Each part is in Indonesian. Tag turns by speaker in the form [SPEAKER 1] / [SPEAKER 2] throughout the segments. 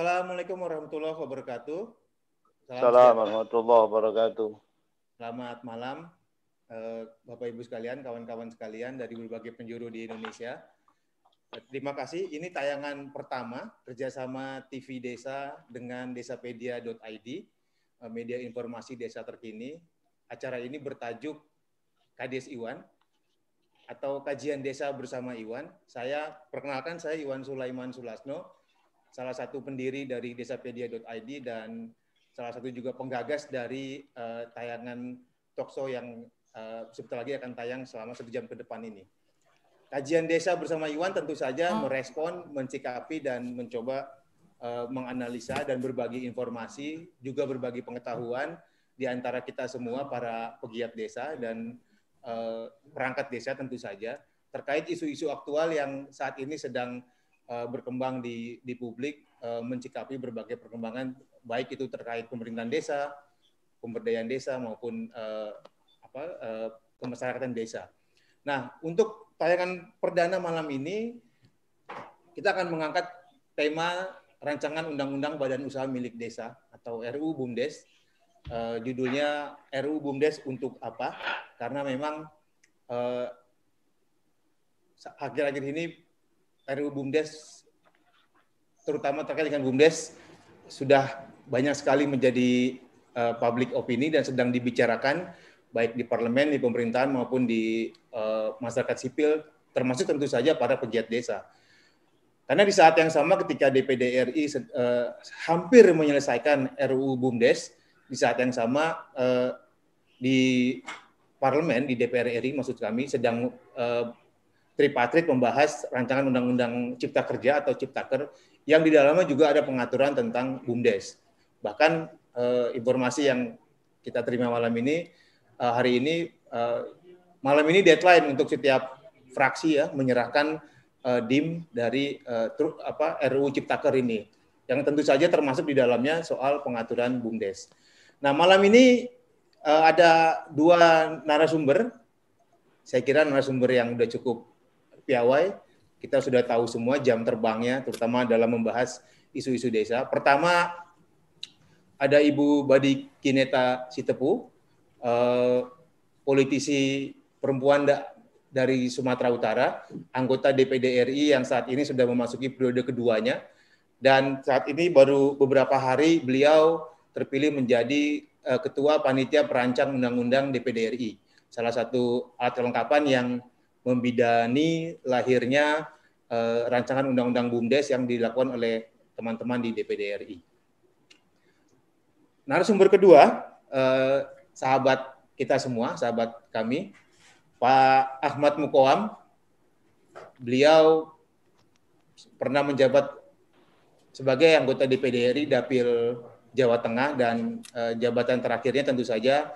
[SPEAKER 1] Assalamualaikum warahmatullahi wabarakatuh.
[SPEAKER 2] Assalamualaikum warahmatullahi wabarakatuh.
[SPEAKER 1] Selamat malam, eh, Bapak Ibu sekalian, kawan-kawan sekalian dari berbagai penjuru di Indonesia. Terima kasih. Ini tayangan pertama kerjasama TV Desa dengan desapedia.id, eh, media informasi desa terkini. Acara ini bertajuk Kades Iwan atau kajian desa bersama Iwan. Saya perkenalkan saya Iwan Sulaiman Sulasno, salah satu pendiri dari desapedia.id dan salah satu juga penggagas dari uh, tayangan talkshow yang uh, sebentar lagi akan tayang selama satu jam ke depan ini. Kajian desa bersama Iwan tentu saja oh. merespon, mencikapi dan mencoba uh, menganalisa dan berbagi informasi, juga berbagi pengetahuan di antara kita semua para pegiat desa dan uh, perangkat desa tentu saja terkait isu-isu aktual yang saat ini sedang uh, berkembang di di publik, uh, mencikapi berbagai perkembangan baik itu terkait pemerintahan desa, pemberdayaan desa maupun uh, apa uh, kemasyarakatan desa. Nah, untuk tayangan perdana malam ini kita akan mengangkat tema rancangan undang-undang Badan Usaha Milik Desa atau RUU BUMDes. Uh, judulnya RUU BUMDes untuk apa? Karena memang uh, akhir-akhir ini RUU BUMDes terutama terkait dengan BUMDes sudah banyak sekali menjadi uh, public opini dan sedang dibicarakan baik di parlemen, di pemerintahan maupun di uh, masyarakat sipil, termasuk tentu saja para pegiat desa. Karena di saat yang sama ketika DPD RI uh, eh, hampir menyelesaikan RUU BUMDes, di saat yang sama uh, di parlemen di DPR RI maksud kami sedang uh, tripatrit membahas rancangan undang-undang Cipta Kerja atau Ciptaker yang di dalamnya juga ada pengaturan tentang BUMDes. Bahkan uh, informasi yang kita terima malam ini uh, hari ini uh, malam ini deadline untuk setiap fraksi ya menyerahkan uh, dim dari uh, tru, apa RUU Ciptaker ini yang tentu saja termasuk di dalamnya soal pengaturan BUMDes. Nah, malam ini uh, ada dua narasumber. Saya kira narasumber yang sudah cukup piawai. Kita sudah tahu semua jam terbangnya, terutama dalam membahas isu-isu desa. Pertama, ada Ibu Badi Kineta Sitepu, Eh, politisi perempuan da, dari Sumatera Utara, anggota DPD RI yang saat ini sudah memasuki periode keduanya, dan saat ini baru beberapa hari beliau terpilih menjadi uh, ketua panitia perancang undang-undang DPD RI, salah satu alat kelengkapan yang membidani lahirnya uh, rancangan undang-undang BUMDes yang dilakukan oleh teman-teman di DPD RI. Narasumber kedua, uh, sahabat kita semua, sahabat kami, Pak Ahmad Mukoam. Beliau pernah menjabat sebagai anggota DPD RI Dapil Jawa Tengah dan uh, jabatan terakhirnya tentu saja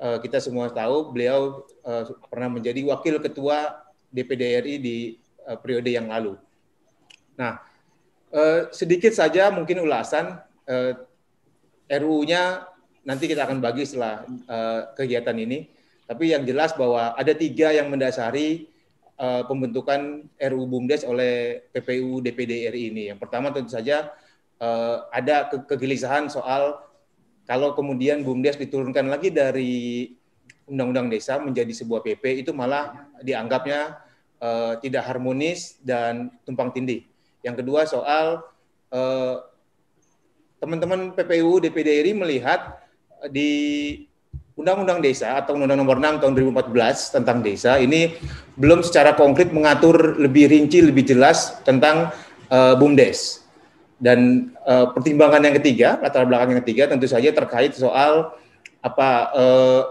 [SPEAKER 1] kita semua tahu beliau uh, pernah menjadi wakil ketua DPD RI di uh, periode yang lalu. Nah, sedikit saja mungkin ulasan uh, RUU-nya nanti kita akan bagi setelah kegiatan ini. Tapi yang jelas bahwa ada tiga yang mendasari pembentukan RUU BUMDes oleh PPU DPD RI ini. Yang pertama tentu saja ada ke kegelisahan soal kalau kemudian BUMDes diturunkan lagi dari Undang-Undang Desa menjadi sebuah PP itu malah dianggapnya uh, tidak harmonis dan tumpang tindih. Yang kedua soal teman-teman uh, PPU DPD RI melihat di Undang-Undang Desa atau Undang-Undang Nomor 6 tahun 2014 tentang desa ini belum secara konkret mengatur lebih rinci, lebih jelas tentang uh, BUMDes. Dan uh, pertimbangan yang ketiga, latar belakang yang ketiga tentu saja terkait soal apa uh,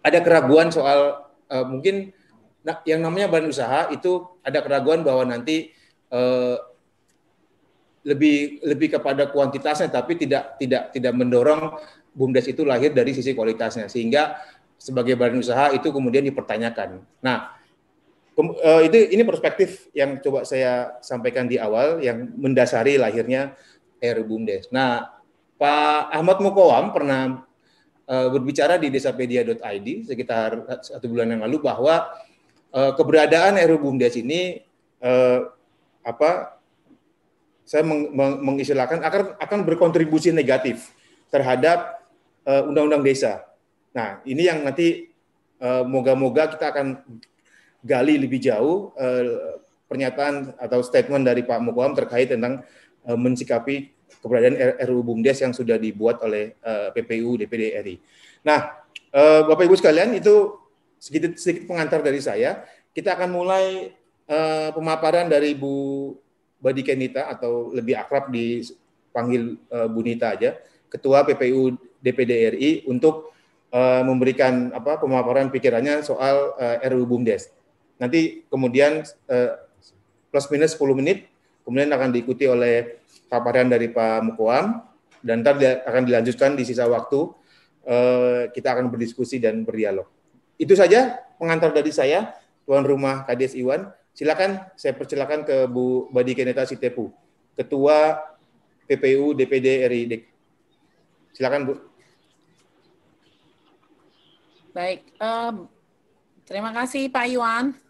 [SPEAKER 1] ada keraguan soal uh, mungkin yang namanya badan usaha itu ada keraguan bahwa nanti uh, lebih lebih kepada kuantitasnya tapi tidak tidak tidak mendorong BUMDes itu lahir dari sisi kualitasnya sehingga sebagai badan usaha itu kemudian dipertanyakan. Nah, eh, itu ini perspektif yang coba saya sampaikan di awal yang mendasari lahirnya RUU BUMDes. Nah, Pak Ahmad Mukawam pernah uh, berbicara di desapedia.id sekitar satu bulan yang lalu bahwa uh, keberadaan RUU BUMDes ini uh, apa saya meng, meng, mengistilahkan akan akan berkontribusi negatif terhadap uh, undang-undang desa. Nah, ini yang nanti uh, moga-moga kita akan gali lebih jauh uh, pernyataan atau statement dari Pak Mukwam terkait tentang uh, mensikapi keberadaan RUU BUMDes yang sudah dibuat oleh uh, PPU DPD RI. Nah, uh, Bapak Ibu sekalian itu sedikit sedikit pengantar dari saya. Kita akan mulai uh, pemaparan dari Bu Badi Kenita atau lebih akrab dipanggil uh, Bu Nita aja, Ketua PPU DPD RI untuk uh, memberikan apa pemaparan pikirannya soal uh, RUU BUMDes. Nanti kemudian uh, plus minus 10 menit, kemudian akan diikuti oleh paparan dari Pak Mukoam dan nanti akan dilanjutkan di sisa waktu uh, kita akan berdiskusi dan berdialog. Itu saja pengantar dari saya, tuan rumah Kades Iwan. Silakan saya persilakan ke Bu Badi Keneta Sitepu, Ketua PPU DPD RI. Silakan Bu.
[SPEAKER 3] Baik, um, terima kasih Pak Iwan.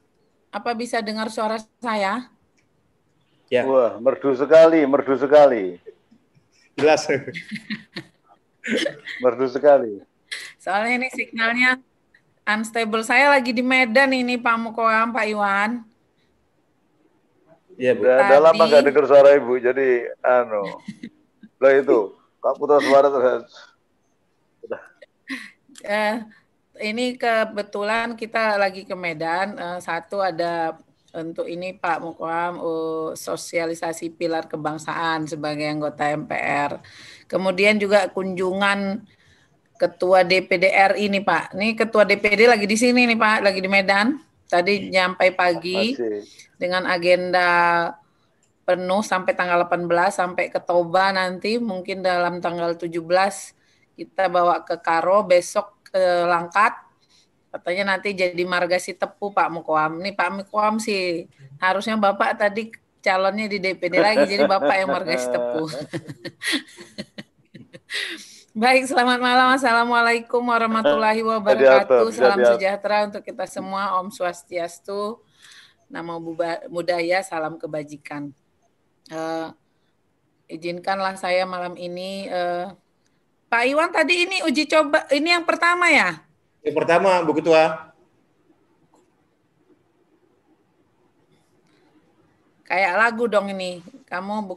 [SPEAKER 3] Apa bisa dengar suara saya?
[SPEAKER 2] Ya. Wah, merdu sekali, merdu sekali.
[SPEAKER 1] Jelas.
[SPEAKER 2] merdu sekali.
[SPEAKER 3] Soalnya ini signalnya unstable. Saya lagi di Medan ini Pak Mukoam, Pak Iwan.
[SPEAKER 2] Iya, Bu. Udah, udah lama gak dengar suara Ibu, jadi anu. Lah itu, Kak Putra suara terus.
[SPEAKER 3] Udah. Eh, ini kebetulan kita lagi ke Medan. Uh, satu ada untuk ini Pak Mukwam uh, sosialisasi pilar kebangsaan sebagai anggota MPR. Kemudian juga kunjungan Ketua DPD RI ini Pak. Ini Ketua DPD lagi di sini nih Pak, lagi di Medan. Tadi nyampe pagi. Dengan agenda penuh sampai tanggal 18 sampai ke Toba nanti mungkin dalam tanggal 17 kita bawa ke Karo besok ke Langkat katanya nanti jadi marga si tepu Pak Mukoam nih Pak Mukoam sih harusnya Bapak tadi calonnya di DPD lagi jadi Bapak yang marga si tepu Baik, selamat malam. Assalamualaikum warahmatullahi wabarakatuh. Salam sejahtera untuk kita semua. Om Swastiastu nama budaya, salam kebajikan. Uh, izinkanlah saya malam ini, uh, Pak Iwan tadi ini uji coba, ini yang pertama ya?
[SPEAKER 1] Yang pertama, Bu Ketua.
[SPEAKER 3] Kayak lagu dong ini, kamu bu.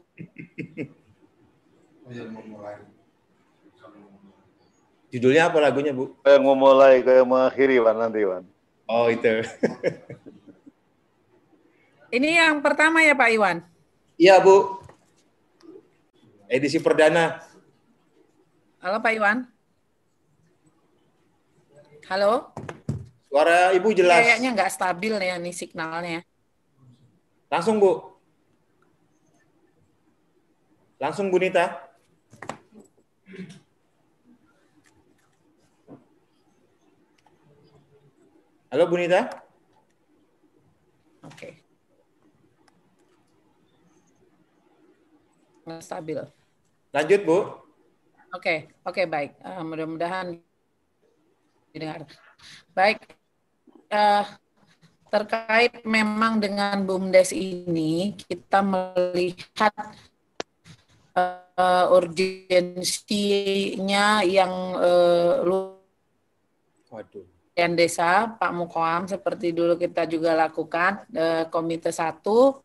[SPEAKER 1] Judulnya apa lagunya, Bu?
[SPEAKER 2] Kayak mau mulai, kayak mengakhiri, Wan, nanti, Wan.
[SPEAKER 1] Oh, itu.
[SPEAKER 3] Ini yang pertama ya Pak Iwan?
[SPEAKER 1] Iya Bu. Edisi perdana.
[SPEAKER 3] Halo Pak Iwan. Halo.
[SPEAKER 1] Suara Ibu jelas.
[SPEAKER 3] Kayaknya nggak stabil ya nih signalnya.
[SPEAKER 1] Langsung Bu. Langsung Bu Nita. Halo Bu Nita.
[SPEAKER 3] Oke. Okay. stabil.
[SPEAKER 1] Lanjut, Bu.
[SPEAKER 3] Oke, okay, oke okay, baik. Uh, mudah-mudahan didengar. Baik, uh, terkait memang dengan BUMDes ini, kita melihat uh, urgensinya yang uh, Waduh. Dan desa Pak Mukoam seperti dulu kita juga lakukan uh, komite satu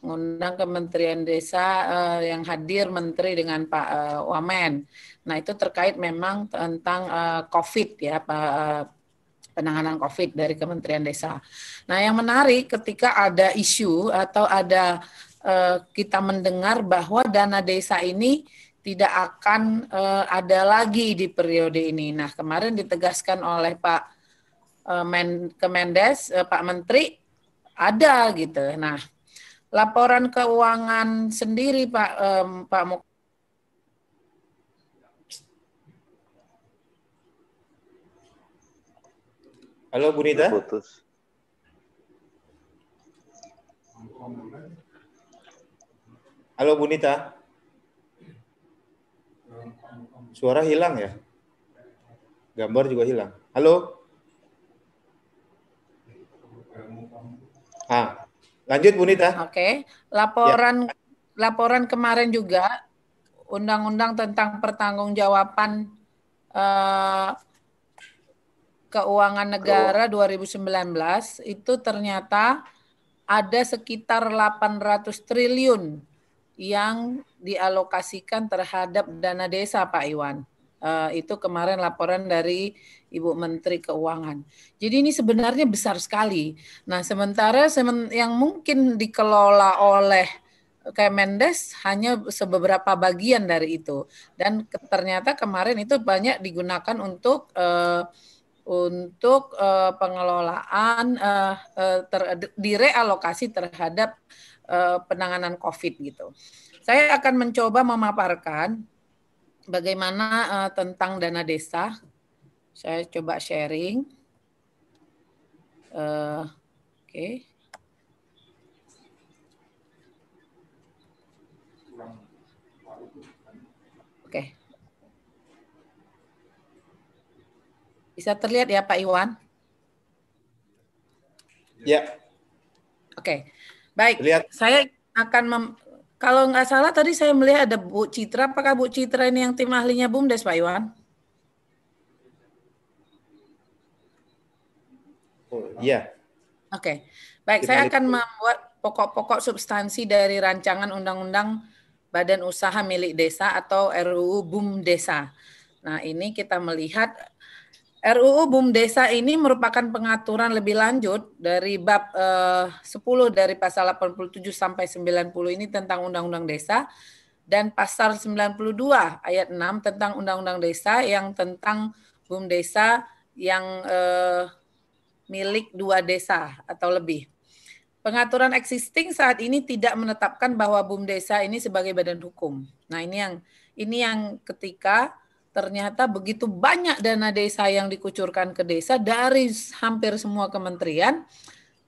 [SPEAKER 3] mengundang Kementerian Desa uh, yang hadir Menteri dengan Pak uh, Wamen. Nah itu terkait memang tentang uh, COVID ya Pak. Uh, penanganan COVID dari Kementerian Desa. Nah, yang menarik ketika ada isu atau ada uh, kita mendengar bahwa dana desa ini tidak akan uh, ada lagi di periode ini. Nah, kemarin ditegaskan oleh Pak uh, Men Kemendes, uh, Pak Menteri ada gitu. Nah, laporan keuangan sendiri Pak um, Pak Muk
[SPEAKER 1] Halo Bu Nita. Putus. Halo Bu Nita. Suara hilang ya? Gambar juga hilang. Halo? Ah, Lanjut Bu Nita.
[SPEAKER 3] Oke, okay. laporan ya. laporan kemarin juga undang-undang tentang pertanggungjawaban uh, keuangan negara 2019 itu ternyata ada sekitar 800 triliun yang dialokasikan terhadap dana desa Pak Iwan. Uh, itu kemarin laporan dari Ibu Menteri Keuangan. Jadi ini sebenarnya besar sekali. Nah, sementara yang mungkin dikelola oleh Kemendes hanya sebeberapa bagian dari itu. Dan ternyata kemarin itu banyak digunakan untuk uh, untuk uh, pengelolaan uh, uh, ter, direalokasi terhadap uh, penanganan COVID gitu. Saya akan mencoba memaparkan bagaimana uh, tentang dana desa. Saya coba sharing. Uh, Oke. Okay. Oke. Okay. Bisa terlihat ya Pak Iwan?
[SPEAKER 1] Ya.
[SPEAKER 3] Oke, baik. Lihat. Saya akan mem kalau nggak salah tadi saya melihat ada Bu Citra. Apakah Bu Citra ini yang tim ahlinya BUMDes Pak Iwan?
[SPEAKER 1] Oh, iya.
[SPEAKER 3] Oke, baik. Saya akan membuat pokok-pokok substansi dari rancangan undang-undang Badan Usaha Milik Desa atau RUU BUM Desa. Nah, ini kita melihat RUU BUM Desa ini merupakan pengaturan lebih lanjut dari bab eh, 10 dari pasal 87 sampai 90 ini tentang Undang-Undang Desa dan pasal 92 ayat 6 tentang Undang-Undang Desa yang tentang BUM Desa yang eh, milik dua desa atau lebih. Pengaturan existing saat ini tidak menetapkan bahwa BUM Desa ini sebagai badan hukum. Nah, ini yang ini yang ketika ternyata begitu banyak dana desa yang dikucurkan ke desa dari hampir semua kementerian,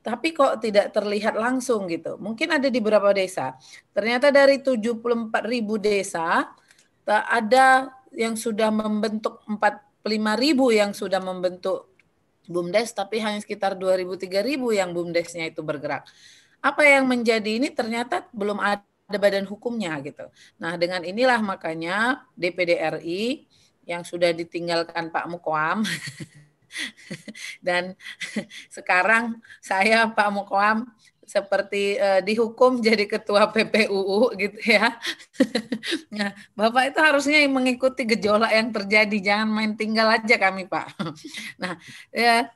[SPEAKER 3] tapi kok tidak terlihat langsung gitu. Mungkin ada di beberapa desa. Ternyata dari 74 ribu desa, tak ada yang sudah membentuk 45 ribu yang sudah membentuk BUMDes, tapi hanya sekitar 2.000-3.000 yang BUMDesnya itu bergerak. Apa yang menjadi ini ternyata belum ada badan hukumnya gitu. Nah dengan inilah makanya DPD RI yang sudah ditinggalkan Pak Mukwam dan sekarang saya Pak Mukwam seperti uh, dihukum jadi ketua PPUU gitu ya. nah, Bapak itu harusnya mengikuti gejolak yang terjadi, jangan main tinggal aja kami Pak. nah, ya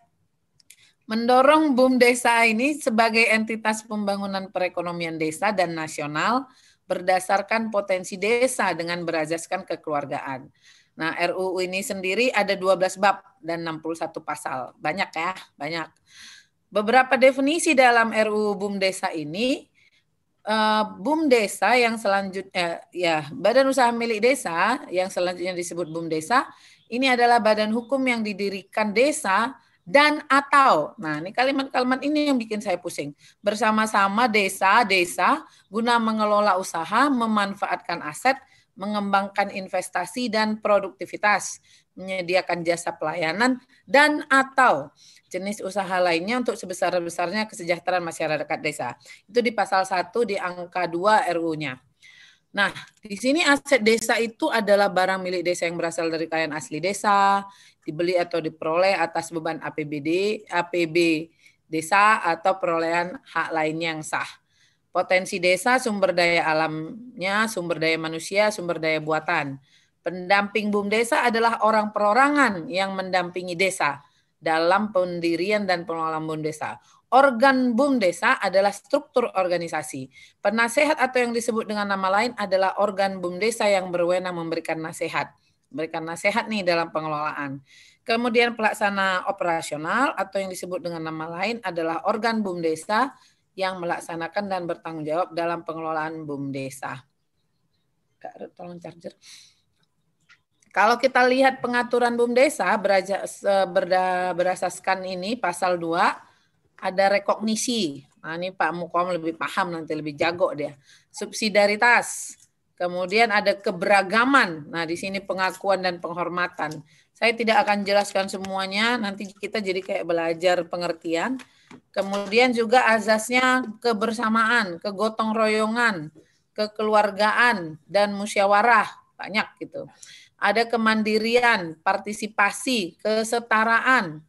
[SPEAKER 3] mendorong BUM desa ini sebagai entitas pembangunan perekonomian desa dan nasional berdasarkan potensi desa dengan berazaskan kekeluargaan. Nah, RUU ini sendiri ada 12 bab dan 61 pasal. Banyak ya, banyak. Beberapa definisi dalam RUU BUM Desa ini uh, BUM Desa yang selanjutnya ya, Badan Usaha Milik Desa yang selanjutnya disebut BUM Desa, ini adalah badan hukum yang didirikan desa dan atau. Nah, ini kalimat-kalimat ini yang bikin saya pusing. Bersama-sama desa-desa guna mengelola usaha, memanfaatkan aset, mengembangkan investasi dan produktivitas, menyediakan jasa pelayanan, dan atau jenis usaha lainnya untuk sebesar-besarnya kesejahteraan masyarakat desa. Itu di pasal 1 di angka 2 RU-nya. Nah, di sini aset desa itu adalah barang milik desa yang berasal dari kekayaan asli desa, dibeli atau diperoleh atas beban APBD, APB desa atau perolehan hak lainnya yang sah Potensi desa, sumber daya alamnya, sumber daya manusia, sumber daya buatan. Pendamping BUM desa adalah orang perorangan yang mendampingi desa dalam pendirian dan pengelolaan BUM desa. Organ BUM desa adalah struktur organisasi. Penasehat atau yang disebut dengan nama lain adalah organ BUM desa yang berwenang memberikan nasihat. Memberikan nasihat nih dalam pengelolaan. Kemudian pelaksana operasional atau yang disebut dengan nama lain adalah organ BUM desa yang melaksanakan dan bertanggung jawab dalam pengelolaan BUM desa. Kak, tolong charger. Kalau kita lihat pengaturan BUM desa beraja, berda, berasaskan ini pasal 2 ada rekognisi. Nah, ini Pak Mukom lebih paham nanti lebih jago dia. Subsidiaritas. Kemudian ada keberagaman. Nah, di sini pengakuan dan penghormatan. Saya tidak akan jelaskan semuanya, nanti kita jadi kayak belajar pengertian. Kemudian juga azasnya kebersamaan, kegotong royongan, kekeluargaan dan musyawarah banyak gitu. Ada kemandirian, partisipasi, kesetaraan.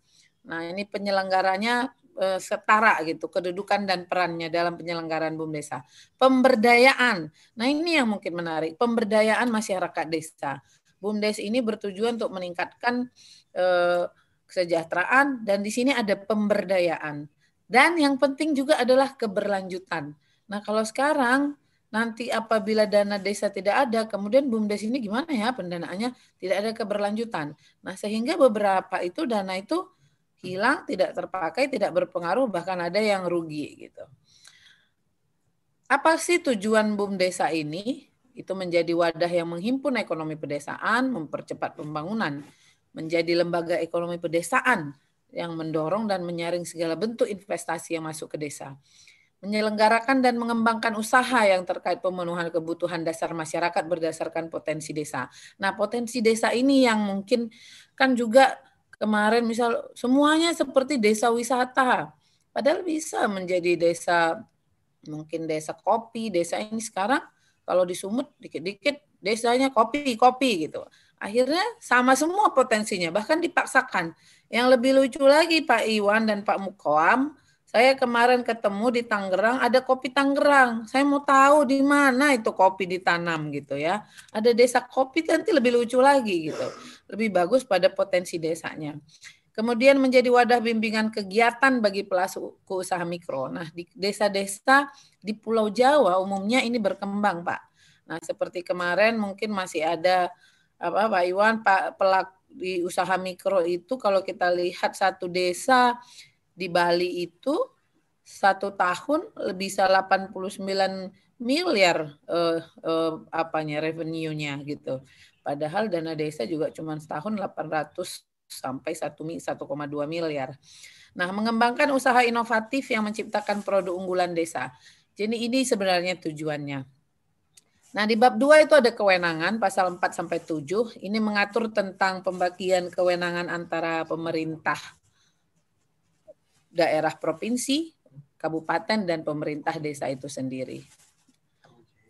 [SPEAKER 3] Nah, ini penyelenggaranya eh, setara gitu kedudukan dan perannya dalam penyelenggaraan BUM desa. Pemberdayaan. Nah, ini yang mungkin menarik, pemberdayaan masyarakat desa. BUMDes ini bertujuan untuk meningkatkan eh, kesejahteraan dan di sini ada pemberdayaan. Dan yang penting juga adalah keberlanjutan. Nah, kalau sekarang nanti apabila dana desa tidak ada, kemudian BUMDes ini gimana ya pendanaannya? Tidak ada keberlanjutan. Nah, sehingga beberapa itu dana itu hilang, tidak terpakai, tidak berpengaruh, bahkan ada yang rugi gitu. Apa sih tujuan BUM desa ini? Itu menjadi wadah yang menghimpun ekonomi pedesaan, mempercepat pembangunan, menjadi lembaga ekonomi pedesaan yang mendorong dan menyaring segala bentuk investasi yang masuk ke desa. Menyelenggarakan dan mengembangkan usaha yang terkait pemenuhan kebutuhan dasar masyarakat berdasarkan potensi desa. Nah, potensi desa ini yang mungkin kan juga kemarin misal semuanya seperti desa wisata. Padahal bisa menjadi desa mungkin desa kopi, desa ini sekarang kalau di Sumut dikit-dikit desanya kopi-kopi gitu. Akhirnya sama semua potensinya, bahkan dipaksakan. Yang lebih lucu lagi Pak Iwan dan Pak Mukoam, saya kemarin ketemu di Tangerang, ada kopi Tangerang. Saya mau tahu di mana itu kopi ditanam gitu ya. Ada desa kopi nanti lebih lucu lagi gitu. Lebih bagus pada potensi desanya. Kemudian menjadi wadah bimbingan kegiatan bagi pelaku usaha mikro. Nah, di desa-desa di Pulau Jawa umumnya ini berkembang, Pak. Nah, seperti kemarin mungkin masih ada apa Pak Iwan, Pak pelaku di usaha mikro itu kalau kita lihat satu desa di Bali itu satu tahun bisa 89 miliar eh, eh, apanya revenue-nya gitu. Padahal dana desa juga cuma setahun 800 sampai 1,2 miliar. Nah, mengembangkan usaha inovatif yang menciptakan produk unggulan desa. Jadi ini sebenarnya tujuannya. Nah, di bab 2 itu ada kewenangan pasal 4 sampai 7. Ini mengatur tentang pembagian kewenangan antara pemerintah daerah provinsi, kabupaten dan pemerintah desa itu sendiri.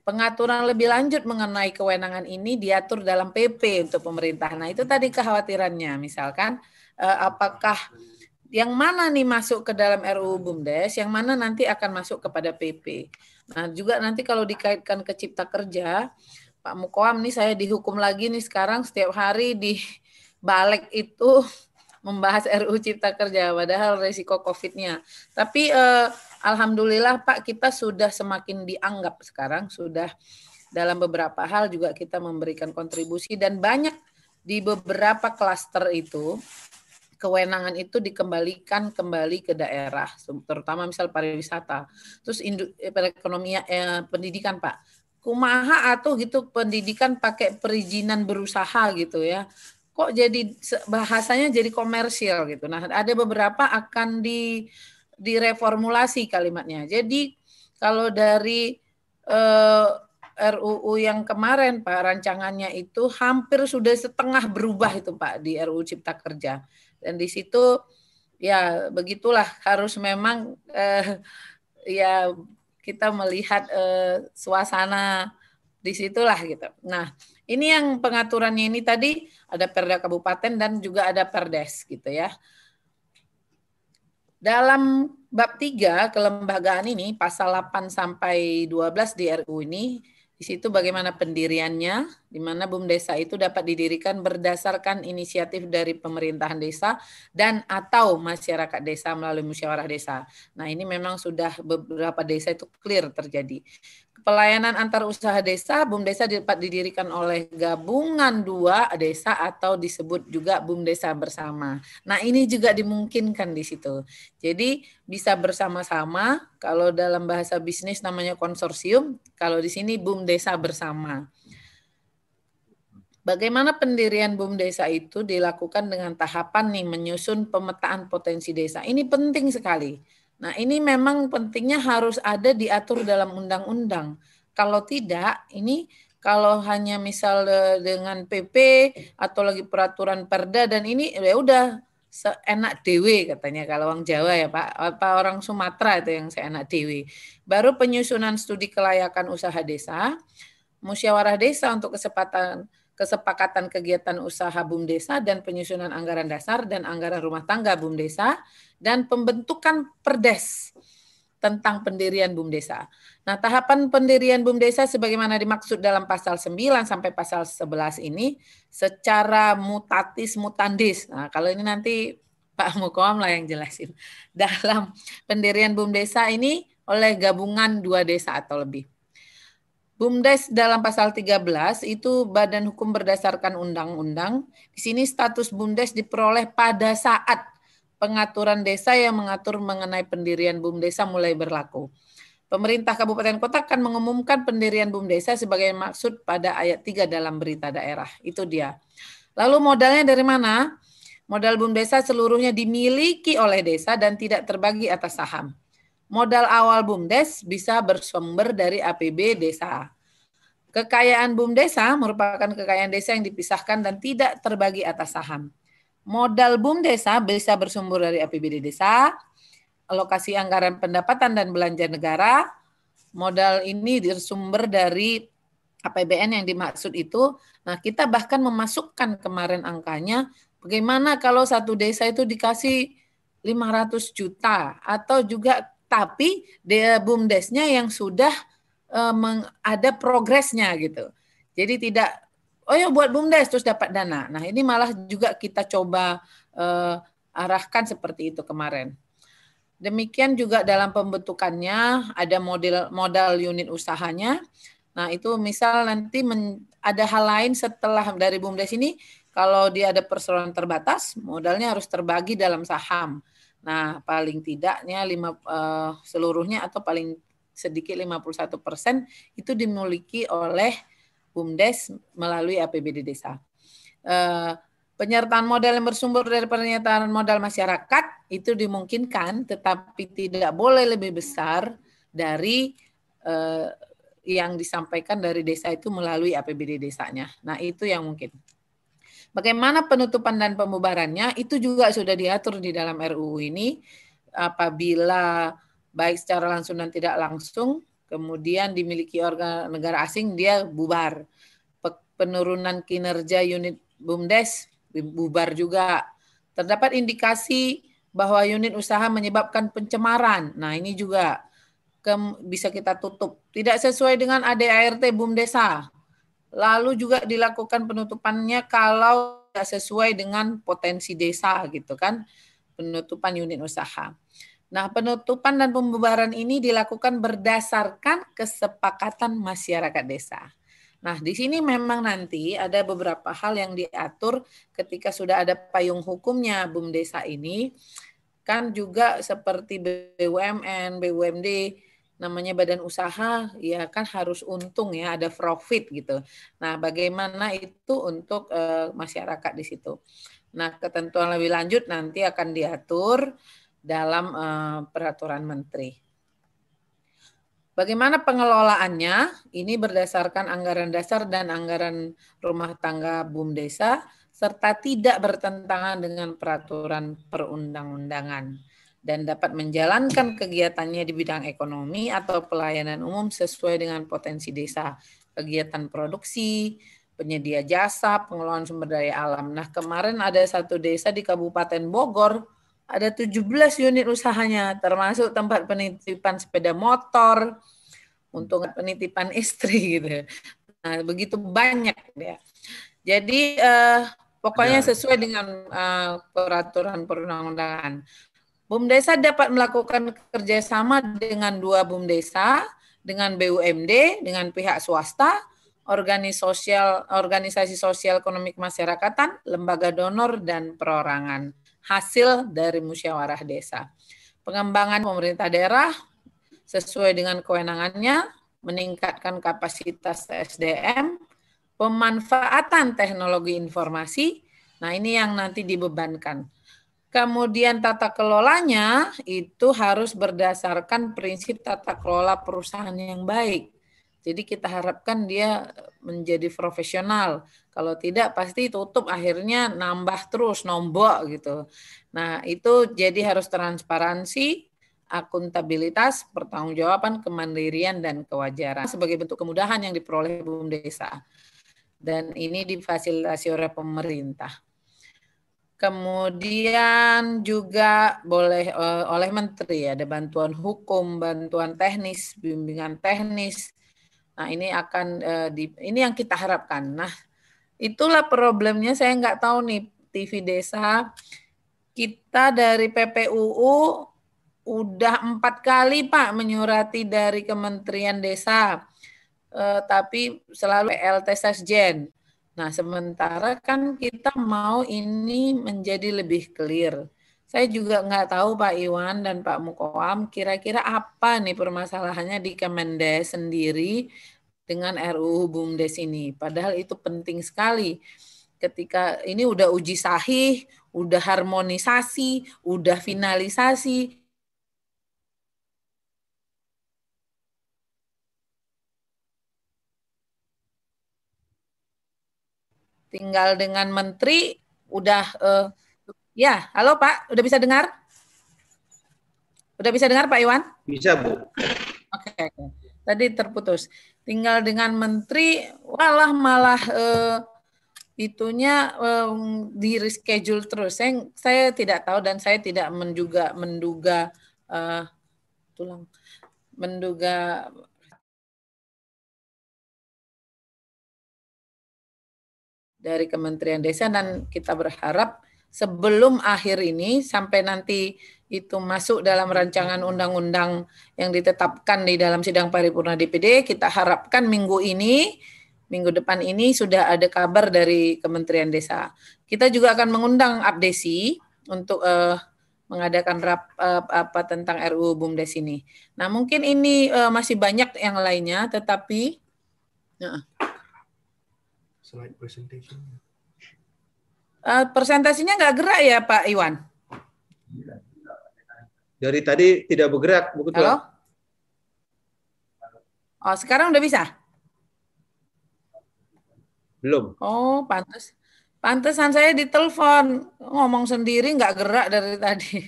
[SPEAKER 3] Pengaturan lebih lanjut mengenai kewenangan ini diatur dalam PP untuk pemerintah. Nah, itu tadi kekhawatirannya. Misalkan eh, apakah yang mana nih masuk ke dalam RUU BUMDes, yang mana nanti akan masuk kepada PP. Nah, juga nanti kalau dikaitkan ke Cipta Kerja, Pak Mukoam nih saya dihukum lagi nih sekarang setiap hari di balik itu membahas RUU Cipta Kerja, padahal resiko COVID-nya. Tapi eh, alhamdulillah Pak kita sudah semakin dianggap sekarang, sudah dalam beberapa hal juga kita memberikan kontribusi dan banyak di beberapa klaster itu kewenangan itu dikembalikan kembali ke daerah, terutama misal pariwisata. Terus eh, perekonomian eh, pendidikan Pak, kumaha atau gitu pendidikan pakai perizinan berusaha gitu ya. Kok jadi bahasanya jadi komersial gitu. Nah, ada beberapa akan di direformulasi kalimatnya. Jadi kalau dari eh, RUU yang kemarin Pak rancangannya itu hampir sudah setengah berubah itu Pak di RUU Cipta Kerja. Dan di situ ya begitulah harus memang eh, ya kita melihat eh, suasana di situlah gitu. Nah, ini yang pengaturannya ini tadi ada Perda Kabupaten dan juga ada Perdes gitu ya. Dalam bab 3 kelembagaan ini pasal 8 sampai 12 di RU ini di situ bagaimana pendiriannya, di mana BUM desa itu dapat didirikan berdasarkan inisiatif dari pemerintahan desa dan atau masyarakat desa melalui musyawarah desa. Nah ini memang sudah beberapa desa itu clear terjadi pelayanan antar usaha desa, BUM Desa dapat didirikan oleh gabungan dua desa atau disebut juga BUM Desa bersama. Nah, ini juga dimungkinkan di situ. Jadi bisa bersama-sama, kalau dalam bahasa bisnis namanya konsorsium, kalau di sini BUM Desa bersama. Bagaimana pendirian BUM Desa itu dilakukan dengan tahapan nih menyusun pemetaan potensi desa. Ini penting sekali Nah, ini memang pentingnya harus ada diatur dalam undang-undang. Kalau tidak, ini kalau hanya misal dengan PP atau lagi peraturan Perda dan ini ya udah seenak dewe katanya kalau orang Jawa ya Pak, apa orang Sumatera itu yang seenak dewe. Baru penyusunan studi kelayakan usaha desa, musyawarah desa untuk kesempatan kesepakatan kegiatan usaha BUMDesa dan penyusunan anggaran dasar dan anggaran rumah tangga BUMDesa dan pembentukan perdes tentang pendirian BUMDesa. Nah, tahapan pendirian BUMDesa sebagaimana dimaksud dalam pasal 9 sampai pasal 11 ini secara mutatis mutandis. Nah, kalau ini nanti Pak Mukom lah yang jelasin. Dalam pendirian BUMDesa ini oleh gabungan dua desa atau lebih. BUMDes dalam pasal 13 itu badan hukum berdasarkan undang-undang. Di sini status BUMDes diperoleh pada saat pengaturan desa yang mengatur mengenai pendirian BUMDesa mulai berlaku. Pemerintah kabupaten kota akan mengumumkan pendirian BUMDesa sebagai maksud pada ayat 3 dalam berita daerah. Itu dia. Lalu modalnya dari mana? Modal BUMDesa seluruhnya dimiliki oleh desa dan tidak terbagi atas saham. Modal awal BUMDes bisa bersumber dari APB desa. Kekayaan BUMDesa merupakan kekayaan desa yang dipisahkan dan tidak terbagi atas saham. Modal BUMDesa bisa bersumber dari APBD desa, alokasi anggaran pendapatan dan belanja negara. Modal ini bersumber dari APBN yang dimaksud itu. Nah, kita bahkan memasukkan kemarin angkanya bagaimana kalau satu desa itu dikasih 500 juta atau juga tapi dia bumdesnya yang sudah uh, ada progresnya gitu. Jadi tidak oh ya buat bumdes terus dapat dana. Nah ini malah juga kita coba uh, arahkan seperti itu kemarin. Demikian juga dalam pembentukannya ada model modal unit usahanya. Nah itu misal nanti men, ada hal lain setelah dari bumdes ini kalau dia ada perseroan terbatas modalnya harus terbagi dalam saham. Nah, paling tidaknya lima uh, seluruhnya atau paling sedikit 51 persen itu dimiliki oleh BUMDes melalui APBD desa. Uh, penyertaan modal yang bersumber dari pernyataan modal masyarakat itu dimungkinkan, tetapi tidak boleh lebih besar dari uh, yang disampaikan dari desa itu melalui APBD desanya. Nah, itu yang mungkin. Bagaimana penutupan dan pembubarannya itu juga sudah diatur di dalam RUU ini apabila baik secara langsung dan tidak langsung kemudian dimiliki organ negara asing dia bubar. Penurunan kinerja unit BUMDes bubar juga. Terdapat indikasi bahwa unit usaha menyebabkan pencemaran. Nah, ini juga bisa kita tutup. Tidak sesuai dengan ADART BUMDesa lalu juga dilakukan penutupannya kalau tidak sesuai dengan potensi desa gitu kan penutupan unit usaha. Nah, penutupan dan pembubaran ini dilakukan berdasarkan kesepakatan masyarakat desa. Nah, di sini memang nanti ada beberapa hal yang diatur ketika sudah ada payung hukumnya BUM desa ini. Kan juga seperti BUMN, BUMD, namanya badan usaha ya kan harus untung ya ada profit gitu. Nah, bagaimana itu untuk uh, masyarakat di situ. Nah, ketentuan lebih lanjut nanti akan diatur dalam uh, peraturan menteri. Bagaimana pengelolaannya? Ini berdasarkan anggaran dasar dan anggaran rumah tangga BUM desa serta tidak bertentangan dengan peraturan perundang-undangan dan dapat menjalankan kegiatannya di bidang ekonomi atau pelayanan umum sesuai dengan potensi desa, kegiatan produksi, penyedia jasa, pengelolaan sumber daya alam. Nah, kemarin ada satu desa di Kabupaten Bogor, ada 17 unit usahanya, termasuk tempat penitipan sepeda motor, untuk penitipan istri gitu. Nah, begitu banyak ya. Jadi eh, pokoknya sesuai dengan uh, peraturan perundang-undangan. BUMDesa dapat melakukan kerjasama dengan dua BUMDesa, dengan BUMD, dengan pihak swasta, organisasi sosial, organisasi sosial ekonomi masyarakatan, lembaga donor, dan perorangan. Hasil dari musyawarah desa. Pengembangan pemerintah daerah sesuai dengan kewenangannya, meningkatkan kapasitas SDM, pemanfaatan teknologi informasi, nah ini yang nanti dibebankan Kemudian tata kelolanya itu harus berdasarkan prinsip tata kelola perusahaan yang baik. Jadi kita harapkan dia menjadi profesional. Kalau tidak pasti tutup akhirnya nambah terus nombok gitu. Nah, itu jadi harus transparansi, akuntabilitas, pertanggungjawaban, kemandirian dan kewajaran sebagai bentuk kemudahan yang diperoleh BUM desa. Dan ini difasilitasi oleh pemerintah. Kemudian juga boleh eh, oleh menteri ada bantuan hukum, bantuan teknis, bimbingan teknis, Nah, ini akan uh, di ini yang kita harapkan. Nah, itulah problemnya saya nggak tahu nih TV Desa kita dari PPUU udah empat kali Pak menyurati dari Kementerian Desa, uh, tapi selalu LT Sesjen. Nah, sementara kan kita mau ini menjadi lebih clear. Saya juga nggak tahu Pak Iwan dan Pak Mukoam kira-kira apa nih permasalahannya di Kemendes sendiri dengan RUU BUMDes ini. Padahal itu penting sekali. Ketika ini udah uji sahih, udah harmonisasi, udah finalisasi, tinggal dengan menteri udah uh, Ya, halo Pak, udah bisa dengar? Udah bisa dengar Pak Iwan?
[SPEAKER 1] Bisa Bu.
[SPEAKER 3] Oke, oke. Tadi terputus. Tinggal dengan menteri, walah malah eh, itunya eh, di reschedule terus. Saya, saya tidak tahu dan saya tidak menduga menduga eh, tulang menduga dari Kementerian Desa dan kita berharap sebelum akhir ini sampai nanti itu masuk dalam rancangan undang-undang yang ditetapkan di dalam sidang paripurna DPD, kita harapkan minggu ini, minggu depan ini sudah ada kabar dari Kementerian Desa. Kita juga akan mengundang Abdesi untuk uh, mengadakan rap uh, apa tentang RUU BUMDes ini. Nah, mungkin ini uh, masih banyak yang lainnya, tetapi uh, slide presentation. Uh, presentasinya nggak gerak ya Pak Iwan?
[SPEAKER 1] Dari tadi tidak bergerak, Bu Ketua.
[SPEAKER 3] Halo? Oh, sekarang udah bisa?
[SPEAKER 1] Belum.
[SPEAKER 3] Oh, pantas. Pantesan saya ditelepon ngomong sendiri nggak gerak dari tadi.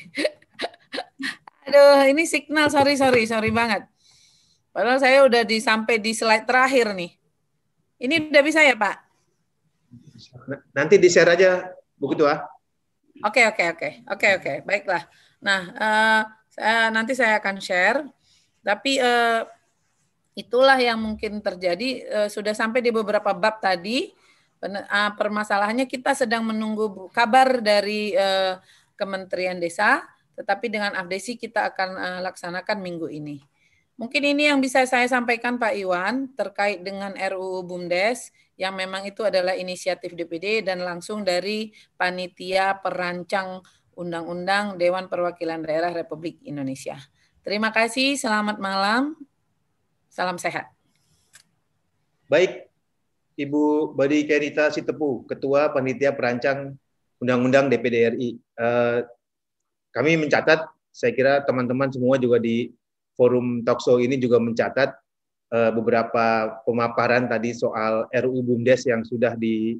[SPEAKER 3] Aduh, ini signal sorry sorry sorry banget. Padahal saya udah di sampai di slide terakhir nih. Ini udah bisa ya Pak?
[SPEAKER 1] Nanti di share aja, Bu Ketua.
[SPEAKER 3] Oke, oke, oke. Oke, oke. Baiklah. Nah, uh, saya, nanti saya akan share. Tapi uh, itulah yang mungkin terjadi. Uh, sudah sampai di beberapa bab tadi. Uh, permasalahannya kita sedang menunggu kabar dari uh, Kementerian Desa. Tetapi dengan Abdesi kita akan uh, laksanakan minggu ini. Mungkin ini yang bisa saya sampaikan Pak Iwan terkait dengan RUU BUMDes yang memang itu adalah inisiatif DPD dan langsung dari panitia perancang undang-undang Dewan Perwakilan Daerah Republik Indonesia. Terima kasih, selamat malam. Salam sehat.
[SPEAKER 1] Baik, Ibu Badi Kenita Sitepu, Ketua Panitia Perancang Undang-Undang DPD RI. Eh, kami mencatat, saya kira teman-teman semua juga di forum talkshow ini juga mencatat uh, beberapa pemaparan tadi soal RUU BUMDes yang sudah di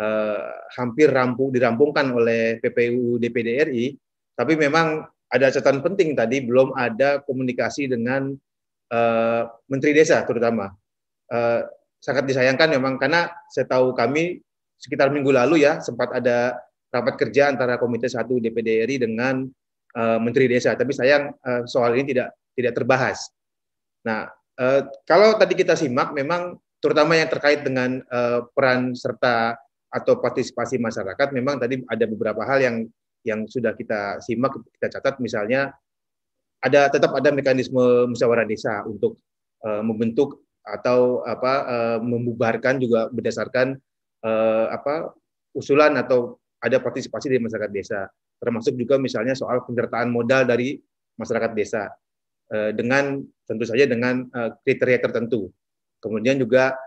[SPEAKER 1] uh, hampir rampung dirampungkan oleh PPU DPD RI, tapi memang ada catatan penting tadi belum ada komunikasi dengan uh, Menteri Desa terutama. Uh, sangat disayangkan memang karena saya tahu kami sekitar minggu lalu ya sempat ada rapat kerja antara Komite 1 DPD RI dengan uh, Menteri Desa, tapi sayang uh, soal ini tidak tidak terbahas. Nah, Eh, kalau tadi kita simak, memang terutama yang terkait dengan uh, peran serta atau partisipasi masyarakat, memang tadi ada beberapa hal yang yang sudah kita simak, kita catat, misalnya ada tetap ada mekanisme musyawarah desa untuk uh, membentuk atau apa uh, membubarkan juga berdasarkan uh, apa usulan atau ada partisipasi dari masyarakat desa. Termasuk juga misalnya soal penyertaan modal dari masyarakat desa. Eh, dengan tentu saja dengan eh, kriteria tertentu. Kemudian juga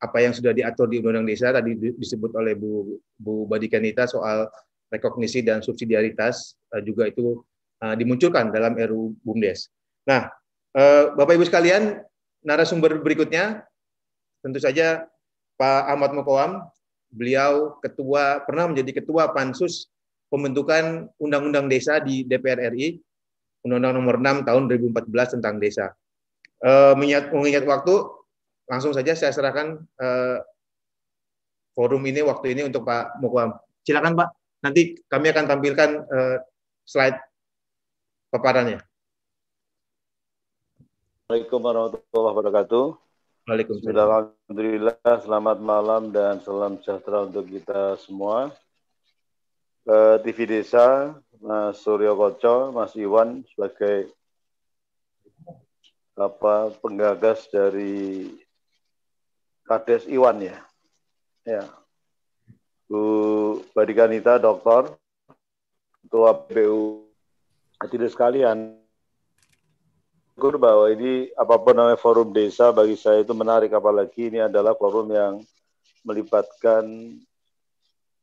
[SPEAKER 1] apa yang sudah diatur di Undang-Undang Desa tadi disebut oleh Bu Bu Badikanita soal rekognisi dan subsidiaritas eh, juga itu dimunculkan dalam RUU BUMDes. Nah, Bapak Ibu sekalian, narasumber berikutnya tentu saja Pak Ahmad Mukoam, beliau ketua pernah menjadi ketua pansus pembentukan undang-undang desa di DPR RI, Undang-Undang Nomor 6 Tahun 2014 tentang desa. Uh, mengingat, mengingat waktu, langsung saja saya serahkan uh, forum ini waktu ini untuk Pak Mukoam. Silakan Pak. Nanti kami akan tampilkan uh, slide paparannya.
[SPEAKER 2] Assalamualaikum warahmatullahi wabarakatuh. Waalaikumsalam. Alhamdulillah, selamat malam dan salam sejahtera untuk kita semua. TV Desa, Mas Suryo Koco, Mas Iwan sebagai apa penggagas dari Kades Iwan ya. Ya. Bu Badikanita, dokter, Ketua PBU. Hadirin sekalian, bersyukur bahwa ini apa pun namanya forum desa bagi saya itu menarik apalagi ini adalah forum yang melibatkan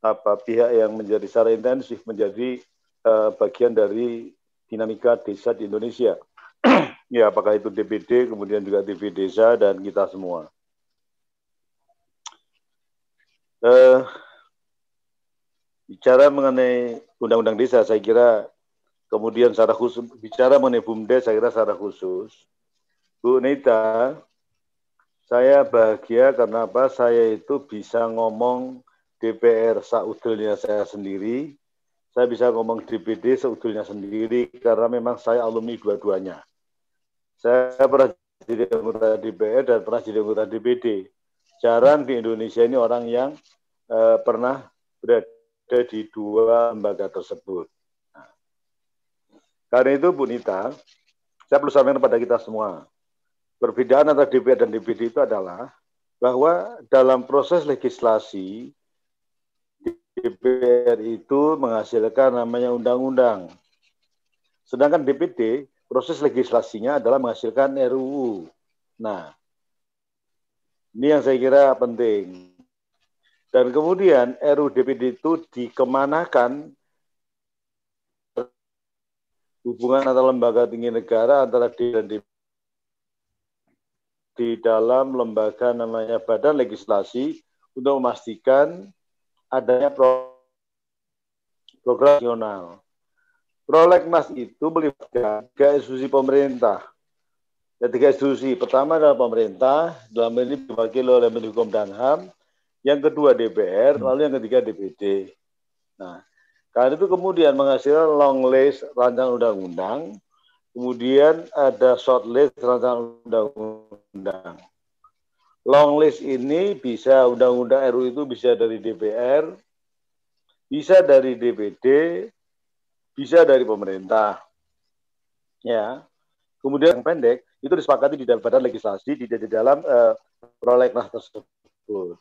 [SPEAKER 2] apa pihak yang menjadi secara intensif menjadi uh, bagian dari dinamika desa di Indonesia. ya, apakah itu DPD, kemudian juga TV desa dan kita semua. Uh, bicara mengenai undang-undang desa, saya kira Kemudian secara khusus bicara mengenai BUMDes saya kira secara khusus. Bu Nita, saya bahagia karena apa? Saya itu bisa ngomong DPR saudulnya saya sendiri. Saya bisa ngomong DPD saudulnya sendiri karena memang saya alumni dua-duanya. Saya pernah jadi anggota DPR dan pernah jadi anggota DPD. Jarang di Indonesia ini orang yang uh, pernah berada di dua lembaga tersebut. Karena itu Bu Nita, saya perlu sampaikan kepada kita semua. Perbedaan antara DPR dan DPD itu adalah bahwa dalam proses legislasi DPR itu menghasilkan namanya undang-undang. Sedangkan DPD proses legislasinya adalah menghasilkan RUU. Nah, ini yang saya kira penting. Dan kemudian RUU DPD itu dikemanakan hubungan antara lembaga tinggi negara antara di dan di, di dalam lembaga namanya badan legislasi untuk memastikan adanya pro, program nasional. Prolegnas itu melibatkan tiga institusi pemerintah. Ya, tiga institusi. Pertama adalah pemerintah, dalam ini diwakili oleh Menteri Hukum dan HAM. Yang kedua DPR, lalu yang ketiga DPD. Nah, karena itu kemudian menghasilkan long list rancangan undang-undang, kemudian ada short list rancangan undang-undang. Long list ini bisa undang-undang RU itu bisa dari DPR, bisa dari DPD, bisa dari pemerintah. Ya. Kemudian yang pendek itu disepakati di dalam badan legislasi di, dalam uh, prolegnas tersebut.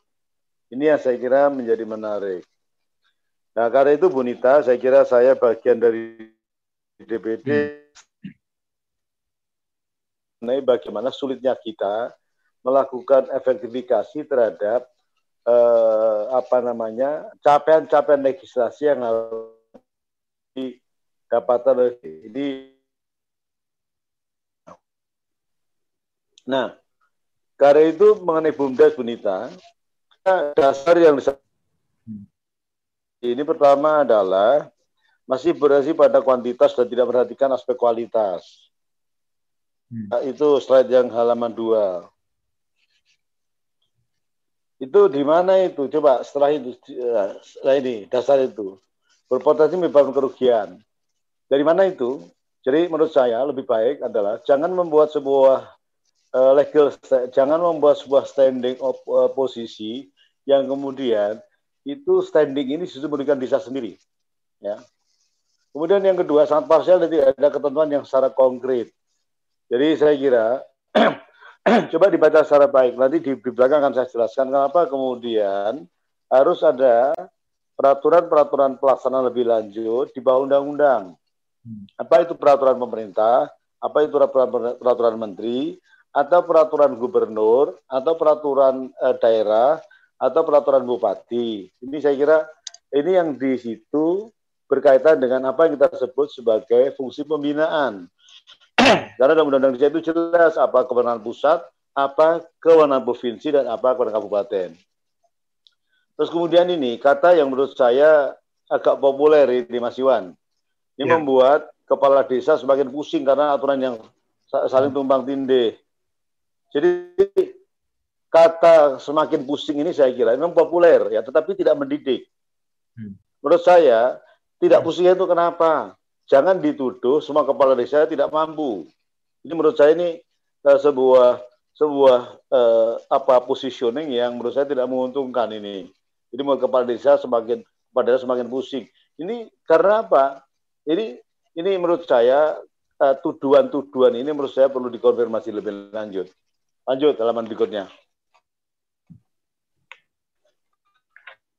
[SPEAKER 2] Ini yang saya kira menjadi menarik. Nah, karena itu Bu Nita, saya kira saya bagian dari DPD mengenai bagaimana sulitnya kita melakukan efektifikasi terhadap eh, apa namanya capaian-capaian legislasi yang harus didapatkan ini. Nah, karena itu mengenai BUMDes Bunita, dasar yang ini pertama adalah masih berhasil pada kuantitas dan tidak perhatikan aspek kualitas. Hmm. Nah, itu slide yang halaman dua. Itu di mana itu? Coba setelah itu, setelah ini dasar itu berpotensi menyebabkan kerugian. Dari mana itu? Jadi menurut saya lebih baik adalah jangan membuat sebuah uh, legal, jangan membuat sebuah standing op, uh, posisi yang kemudian itu standing ini justru memberikan desa sendiri. Ya. Kemudian yang kedua sangat parsial jadi ada ketentuan yang secara konkret. Jadi saya kira coba dibaca secara baik. Nanti di, di belakang akan saya jelaskan kenapa kemudian harus ada peraturan-peraturan pelaksanaan lebih lanjut di bawah undang-undang. Hmm. Apa itu peraturan pemerintah, apa itu peraturan, peraturan menteri, atau peraturan gubernur, atau peraturan eh, daerah, atau peraturan bupati. Ini saya kira ini yang di situ berkaitan dengan apa yang kita sebut sebagai fungsi pembinaan. Karena dalam undang-undang itu jelas apa kewenangan pusat, apa kewenangan provinsi dan apa kewenangan kabupaten. Terus kemudian ini kata yang menurut saya agak populer di Mas Iwan. Ini ya. membuat kepala desa semakin pusing karena aturan yang saling tumpang tindih. Jadi kata semakin pusing ini saya kira memang populer ya, tetapi tidak mendidik. Hmm. Menurut saya tidak pusingnya itu kenapa? Jangan dituduh semua kepala desa tidak mampu. Ini menurut saya ini uh, sebuah sebuah uh, apa positioning yang menurut saya tidak menguntungkan ini. Jadi mau kepala desa semakin kepala semakin pusing. Ini karena apa? Ini ini menurut saya eh, tuduhan-tuduhan uh, ini menurut saya perlu dikonfirmasi lebih lanjut. Lanjut halaman berikutnya.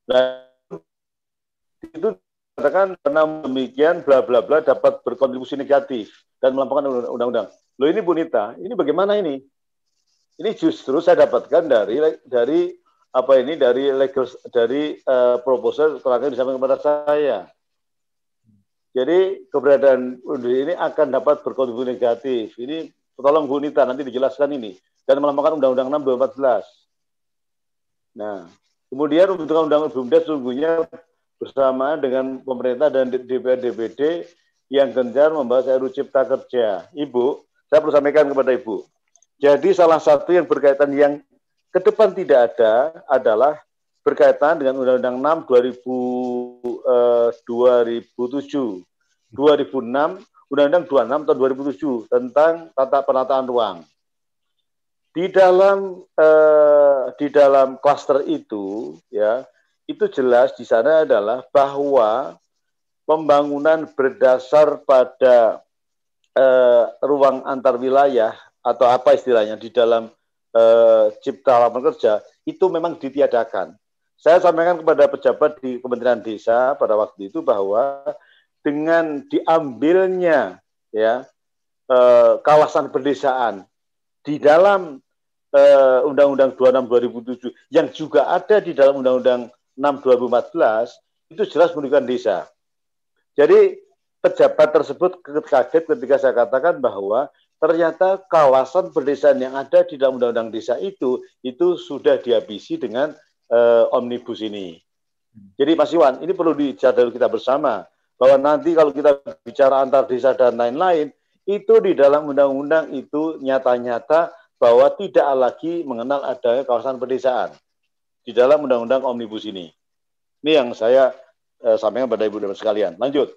[SPEAKER 2] Nah, itu katakan karena demikian bla bla bla dapat berkontribusi negatif dan melampaukan undang-undang. Loh ini Bu Nita, ini bagaimana ini? Ini justru saya dapatkan dari dari apa ini dari legal dari uh, proposal terakhir disampaikan kepada saya. Jadi keberadaan ini akan dapat berkontribusi negatif. Ini tolong Bu Nita nanti dijelaskan ini dan melampaukan Undang-Undang 6 2014. Nah, kemudian Undang-Undang BUMDes sungguhnya bersama dengan pemerintah dan DPR DPD yang gencar membahas RUU Cipta Kerja. Ibu, saya perlu sampaikan kepada Ibu. Jadi salah satu yang berkaitan yang ke depan tidak ada adalah berkaitan dengan Undang-Undang 6 2000, eh, 2007, 2006, Undang-Undang 26 tahun 2007 tentang tata penataan ruang. Di dalam eh, di dalam klaster itu ya itu jelas di sana adalah bahwa pembangunan berdasar pada eh, ruang antar wilayah atau apa istilahnya di dalam eh, cipta lapangan kerja itu memang ditiadakan. Saya sampaikan kepada pejabat di Kementerian Desa pada waktu itu bahwa dengan diambilnya ya eh, kawasan pedesaan di dalam eh, Undang-Undang 26 2007 yang juga ada di dalam Undang-Undang 6 2014 itu jelas menunjukkan desa. Jadi pejabat tersebut kaget ketika saya katakan bahwa ternyata kawasan pedesaan yang ada di dalam undang-undang desa itu itu sudah dihabisi dengan uh, omnibus ini. Jadi Mas Iwan, ini perlu dicatat kita bersama bahwa nanti kalau kita bicara antar desa dan lain-lain, itu di dalam undang-undang itu nyata-nyata bahwa tidak lagi mengenal adanya kawasan pedesaan di dalam undang-undang omnibus ini. Ini yang saya uh, sampaikan pada ibu dan sekalian. Lanjut.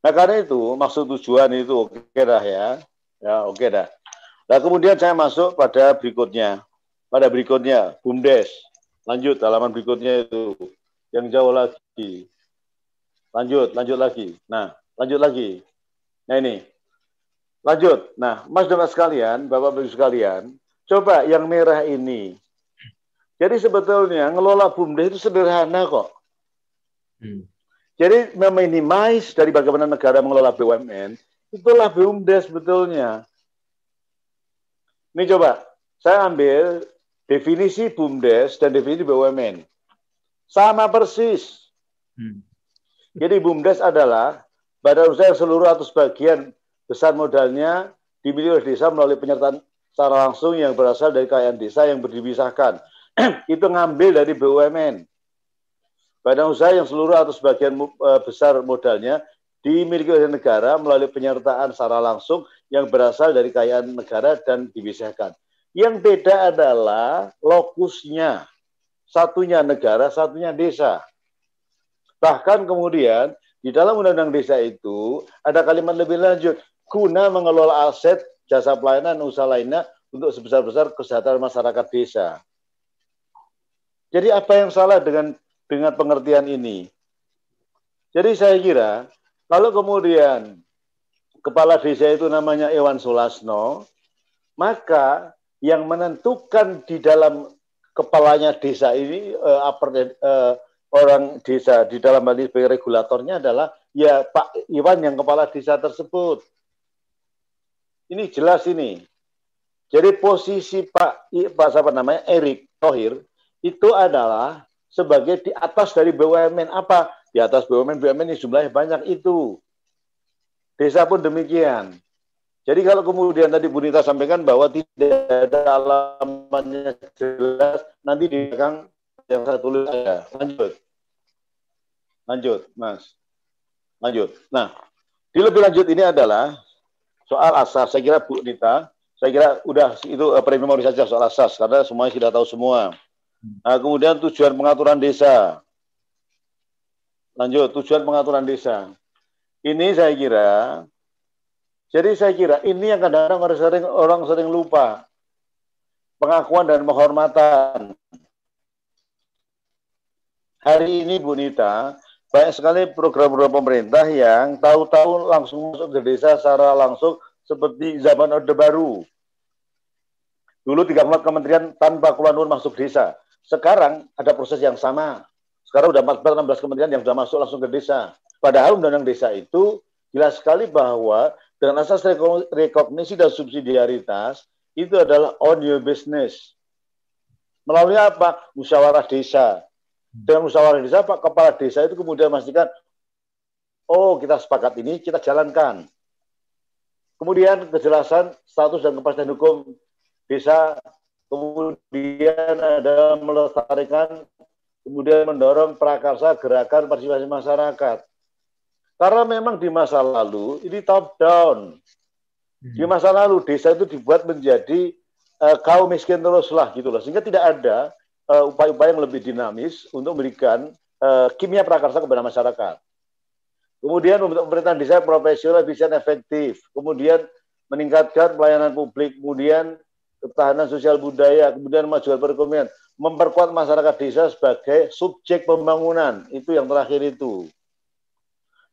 [SPEAKER 2] Nah karena itu maksud tujuan itu oke okay dah ya, ya oke okay dah. Nah kemudian saya masuk pada berikutnya, pada berikutnya bumdes. Lanjut halaman berikutnya itu yang jauh lagi. Lanjut, lanjut lagi. Nah lanjut lagi. Nah ini, lanjut. Nah mas dan sekalian, bapak-bapak sekalian, coba yang merah ini. Jadi sebetulnya ngelola bumdes itu sederhana kok. Hmm. Jadi meminimais dari bagaimana negara mengelola BUMN, itulah BUMDes sebetulnya. Ini coba, saya ambil definisi BUMDes dan definisi BUMN. Sama persis. Hmm. Jadi BUMDes adalah badan usaha seluruh atau sebagian besar modalnya dimiliki oleh desa melalui penyertaan secara langsung yang berasal dari kekayaan desa yang berdibisahkan. Itu ngambil dari BUMN. Badan usaha yang seluruh atau sebagian uh, besar modalnya dimiliki oleh negara melalui penyertaan secara langsung yang berasal dari kekayaan negara dan dipisahkan. Yang beda adalah lokusnya. Satunya negara, satunya desa. Bahkan kemudian di dalam undang-undang desa itu ada kalimat lebih lanjut, guna mengelola aset, jasa pelayanan, usaha lainnya untuk sebesar-besar kesejahteraan masyarakat desa. Jadi apa yang salah dengan dengan pengertian ini. Jadi saya kira kalau kemudian kepala desa itu namanya Ewan Sulasno, maka yang menentukan di dalam kepalanya desa ini eh, apa, eh, orang desa di dalam hal ini sebagai regulatornya adalah ya Pak Iwan yang kepala desa tersebut. Ini jelas ini. Jadi posisi Pak Pak siapa namanya Erik Thohir itu adalah sebagai di atas dari BUMN apa? Di atas BUMN BUMN ini jumlahnya banyak itu. Desa pun demikian. Jadi kalau kemudian tadi Bu Nita sampaikan bahwa tidak ada alamatnya jelas, nanti di belakang yang saya tulis ada. Lanjut. Lanjut, Mas. Lanjut. Nah, di lebih lanjut ini adalah soal asas. Saya kira Bu Nita, saya kira udah itu uh, prememori saja soal asas karena semuanya sudah tahu semua. Nah, kemudian tujuan pengaturan desa. Lanjut, tujuan pengaturan desa. Ini saya kira, jadi saya kira ini yang kadang-kadang orang sering, orang sering lupa. Pengakuan dan penghormatan. Hari ini Bu Nita, banyak sekali program-program pemerintah yang tahu-tahu langsung masuk ke desa secara langsung seperti zaman Orde Baru. Dulu 34 kementerian tanpa keluar masuk desa. Sekarang ada proses yang sama. Sekarang udah 14 16 kementerian yang sudah masuk langsung ke desa. Padahal undang-undang desa itu jelas sekali bahwa dengan asas rekognisi dan subsidiaritas itu adalah on your business. Melalui apa? Musyawarah desa. Dengan musyawarah desa, Pak Kepala Desa itu kemudian memastikan, oh kita sepakat ini, kita jalankan. Kemudian kejelasan status dan kepastian hukum desa kemudian ada melestarikan, kemudian mendorong prakarsa gerakan partisipasi masyarakat. Karena memang di masa lalu ini top down. Di hmm. masa lalu desa itu dibuat menjadi uh, kaum miskin teruslah gitu loh. Sehingga tidak ada upaya eh, upaya-upaya yang lebih dinamis untuk memberikan uh, kimia prakarsa kepada masyarakat. Kemudian untuk pemerintahan desa profesional, efisien, efektif. Kemudian meningkatkan pelayanan publik. Kemudian ketahanan sosial budaya, kemudian majuan perekonomian, memperkuat masyarakat desa sebagai subjek pembangunan. Itu yang terakhir itu.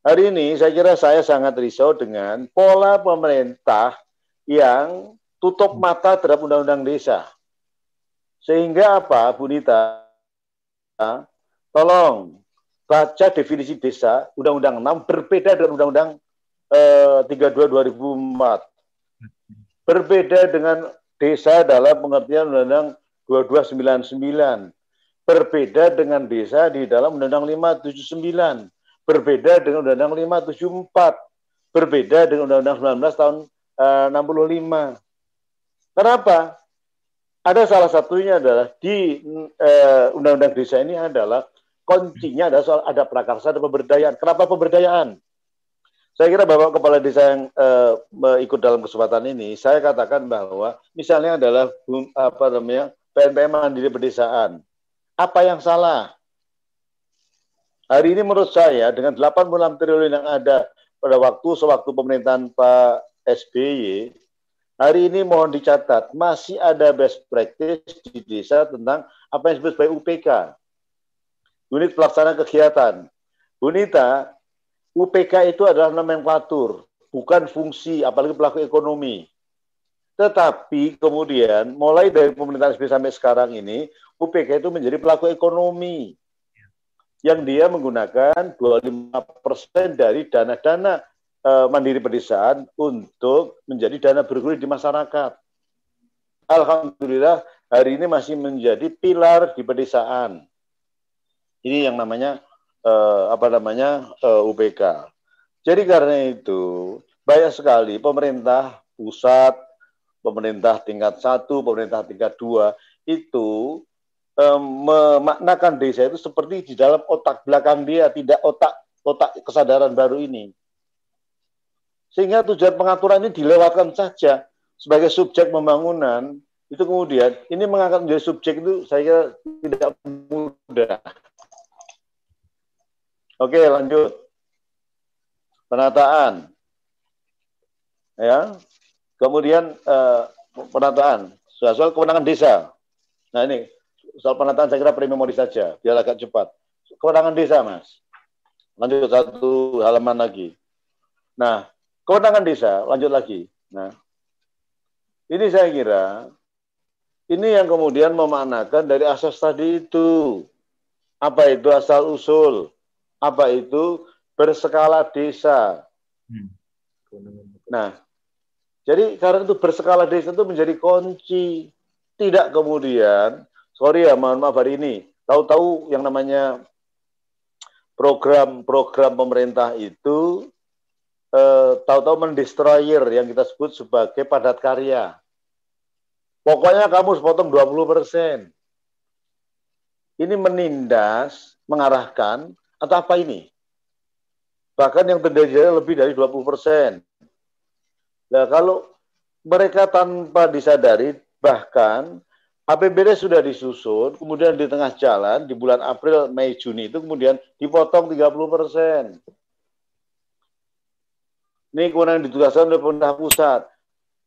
[SPEAKER 2] Hari ini saya kira saya sangat risau dengan pola pemerintah yang tutup mata terhadap undang-undang desa. Sehingga apa, Bu Nita? Tolong baca definisi desa, Undang-Undang 6 berbeda dengan Undang-Undang eh, 32 2004. Berbeda dengan desa dalam pengertian Undang-Undang 2299. Berbeda dengan desa di dalam Undang-Undang 579. Berbeda dengan Undang-Undang 574. Berbeda dengan Undang-Undang 19 tahun uh, 65. Kenapa? Ada salah satunya adalah di uh, Undang-Undang desa ini adalah kuncinya adalah soal ada prakarsa dan pemberdayaan. Kenapa pemberdayaan? Saya kira Bapak Kepala Desa yang uh, ikut dalam kesempatan ini, saya katakan bahwa misalnya adalah apa namanya PNPM Mandiri Pedesaan. Apa yang salah? Hari ini menurut saya dengan 86 triliun yang ada pada waktu sewaktu pemerintahan Pak SBY, hari ini mohon dicatat masih ada best practice di desa tentang apa yang disebut sebagai UPK, unit pelaksana kegiatan. Bunita, UPK itu adalah nomenklatur, bukan fungsi, apalagi pelaku ekonomi. Tetapi kemudian mulai dari pemerintahan SBY sampai sekarang ini, UPK itu menjadi pelaku ekonomi yang dia menggunakan 25% dari dana-dana e, mandiri pedesaan untuk menjadi dana bergulir di masyarakat. Alhamdulillah hari ini masih menjadi pilar di pedesaan. Ini yang namanya uh, apa namanya uh, eh, UPK. Jadi karena itu banyak sekali pemerintah pusat, pemerintah tingkat satu, pemerintah tingkat dua itu um, memaknakan desa itu seperti di dalam otak belakang dia, tidak otak otak kesadaran baru ini. Sehingga tujuan pengaturan ini dilewatkan saja sebagai subjek pembangunan itu kemudian ini mengangkat menjadi subjek itu saya kira tidak mudah. Oke, lanjut. Penataan. Ya. Kemudian uh, penataan. Soal, soal kewenangan desa. Nah ini soal penataan saya kira memori saja, biar agak cepat. Kewenangan desa, Mas. Lanjut satu halaman lagi. Nah, kewenangan desa, lanjut lagi. Nah, ini saya kira ini yang kemudian memaknakan dari asas tadi itu. Apa itu asal usul? Apa itu berskala desa. Hmm. Nah, jadi karena itu berskala desa itu menjadi kunci. Tidak kemudian, sorry ya, mohon maaf hari ini, tahu-tahu yang namanya program-program pemerintah itu eh, tahu-tahu mendestroyer yang kita sebut sebagai padat karya. Pokoknya kamu sepotong 20 persen. Ini menindas, mengarahkan, atau apa ini? Bahkan yang terjadi lebih dari 20 persen. Nah, kalau mereka tanpa disadari, bahkan APBD sudah disusun, kemudian di tengah jalan, di bulan April, Mei, Juni itu kemudian dipotong 30 persen. Ini kewenangan yang ditugaskan oleh pemerintah pusat.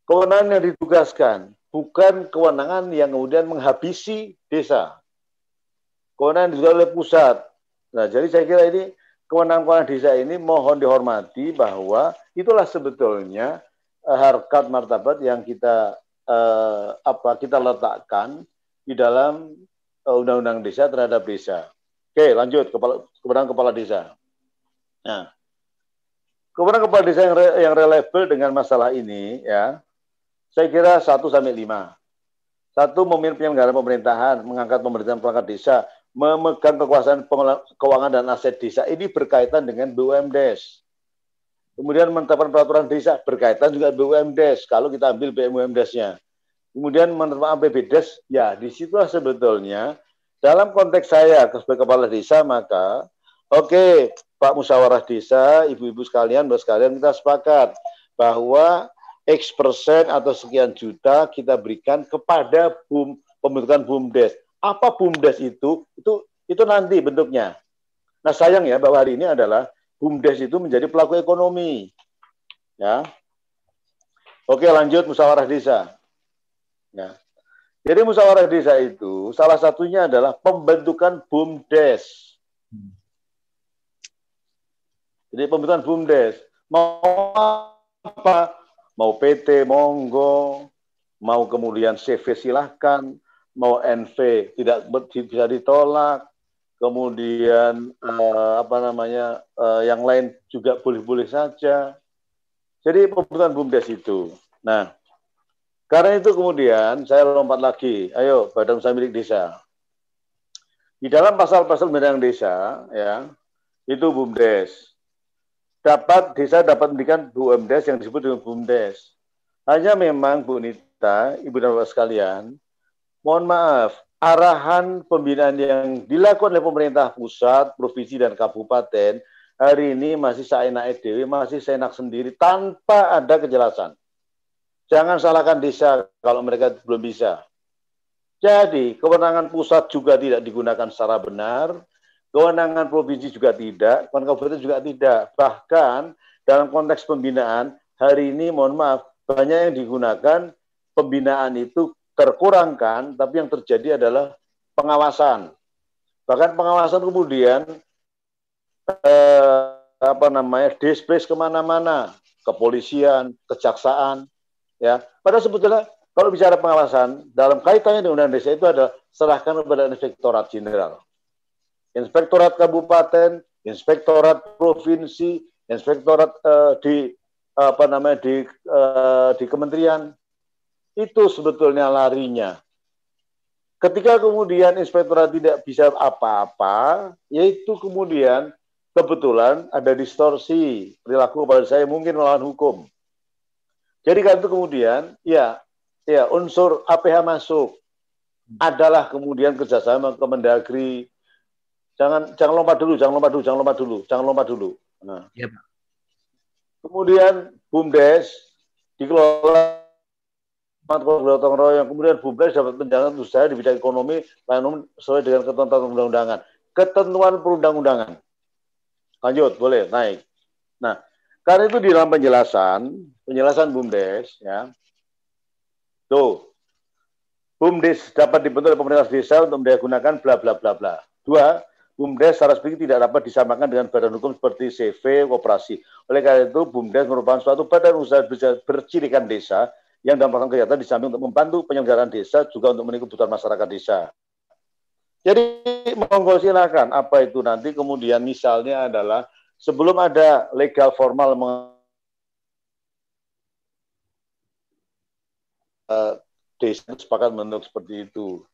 [SPEAKER 2] Kewenangan yang ditugaskan bukan kewenangan yang kemudian menghabisi desa. Kewenangan yang ditugaskan oleh pusat. Nah, jadi saya kira ini kewenangan-kewenangan desa ini mohon dihormati bahwa itulah sebetulnya uh, harkat martabat yang kita uh, apa kita letakkan di dalam uh, undang-undang desa terhadap desa. Oke, lanjut kepala kewenangan kepala desa. Nah, Kemudian kepala desa yang, re, yang reliable dengan masalah ini, ya, saya kira satu sampai lima. Satu, memimpin penyelenggara pemerintahan, mengangkat pemerintahan perangkat desa, memegang kekuasaan keuangan dan aset desa. Ini berkaitan dengan BUMDes. Kemudian menetapkan peraturan desa berkaitan juga BUMDes. Kalau kita ambil BUMDes-nya. Kemudian menetapkan APBDes, ya di situlah sebetulnya dalam konteks saya sebagai kepala desa maka oke okay, Pak Musyawarah Desa, ibu-ibu sekalian, bapak sekalian, kita sepakat bahwa X persen atau sekian juta kita berikan kepada BUM, pembentukan BUMDes. Apa BUMDes itu? Itu itu nanti bentuknya. Nah sayang ya bahwa hari ini adalah BUMDes itu menjadi pelaku ekonomi. Ya. Oke lanjut musyawarah desa. Ya. Jadi musyawarah desa itu salah satunya adalah pembentukan BUMDes. Jadi pembentukan BUMDes. Mau apa? Mau PT, monggo. Mau kemudian CV silahkan. Mau NV tidak bisa ditolak. Kemudian eh, apa namanya eh, yang lain juga boleh-boleh saja. Jadi pembentukan BUMDes itu. Nah, karena itu kemudian saya lompat lagi. Ayo, Badan Usaha Milik Desa. Di dalam pasal-pasal undang desa, ya, itu BUMDes dapat desa dapat memberikan BUMDes yang disebut dengan BUMDes. Hanya memang Bu Nita, Ibu dan Bapak sekalian, mohon maaf, arahan pembinaan yang dilakukan oleh pemerintah pusat, provinsi dan kabupaten hari ini masih seenak EDW, masih seenak sendiri tanpa ada kejelasan. Jangan salahkan desa kalau mereka belum bisa. Jadi, kewenangan pusat juga tidak digunakan secara benar, Kewenangan provinsi juga tidak, kewenangan kabupaten juga tidak. Bahkan dalam konteks pembinaan, hari ini mohon maaf, banyak yang digunakan pembinaan itu terkurangkan, tapi yang terjadi adalah pengawasan. Bahkan pengawasan kemudian eh, apa namanya displace ke mana-mana, kepolisian, kejaksaan, ya. Padahal sebetulnya kalau bicara pengawasan dalam kaitannya dengan undang desa itu adalah serahkan kepada inspektorat jenderal. Inspektorat Kabupaten, Inspektorat Provinsi, Inspektorat uh, di apa namanya di uh, di kementerian itu sebetulnya larinya. Ketika kemudian inspektorat tidak bisa apa-apa, yaitu kemudian kebetulan ada distorsi perilaku kepada saya mungkin melawan hukum. Jadi kan itu kemudian ya ya unsur APH masuk adalah kemudian kerjasama Kemendagri, Jangan jangan lompat dulu, jangan lompat dulu, jangan lompat dulu, jangan lompat dulu. Nah. Ya, Pak. Kemudian BUMDes dikelola gotong royong. Kemudian BUMDes dapat menjalankan usaha di bidang ekonomi layanan sesuai dengan ketentuan undang-undangan. Ketentuan perundang-undangan. Lanjut, boleh naik. Nah, karena itu di dalam penjelasan, penjelasan BUMDes, ya, tuh, BUMDes dapat dibentuk oleh pemerintah desa untuk mendaya gunakan bla bla bla bla. Dua, BUMDes secara speaking tidak dapat disamakan dengan badan hukum seperti CV, koperasi. Oleh karena itu, BUMDes merupakan suatu badan usaha bercirikan desa yang dalam melakukan kegiatan di samping untuk membantu penyelenggaraan desa juga untuk memenuhi kebutuhan masyarakat desa. Jadi monggo silakan apa itu nanti kemudian misalnya adalah sebelum ada legal formal uh, desa sepakat menentuk seperti itu.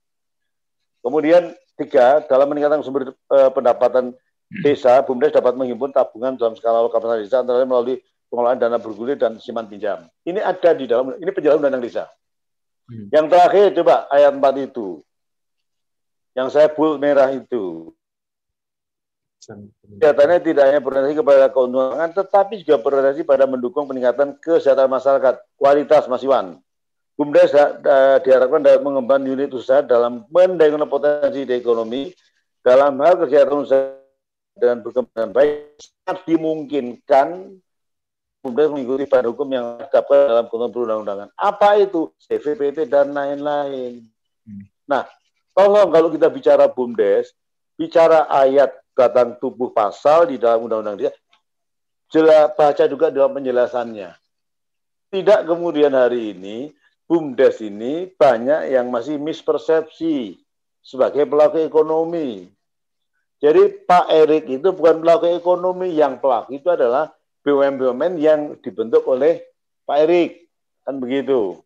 [SPEAKER 2] Kemudian tiga, dalam meningkatkan sumber uh, pendapatan desa, BUMDes dapat menghimpun tabungan dalam skala lokal desa antara lain melalui pengelolaan dana bergulir dan simpan pinjam. Ini ada di dalam ini penjelasan undang-undang desa. Hmm. Yang terakhir coba ayat 4 itu. Yang saya bold merah itu. Kegiatannya tidak hanya berorientasi kepada keuntungan, tetapi juga berorientasi pada mendukung peningkatan kesejahteraan masyarakat, kualitas masiwan. BUMDes diharapkan dapat mengembangkan unit usaha dalam mendayung potensi di ekonomi dalam hal kegiatan usaha dan berkembang baik sangat dimungkinkan kemudian mengikuti pada hukum yang dapat dalam ketentuan perundang-undangan. Apa itu? CVPT dan lain-lain. Hmm. Nah, tolong kalau kita bicara BUMDes, bicara ayat batang tubuh pasal di dalam undang-undang dia, jelas baca juga dalam penjelasannya. Tidak kemudian hari ini BUMDes ini banyak yang masih mispersepsi sebagai pelaku ekonomi. Jadi Pak Erik itu bukan pelaku ekonomi, yang pelaku itu adalah BUMN-BUMN yang dibentuk oleh Pak Erik. Kan begitu.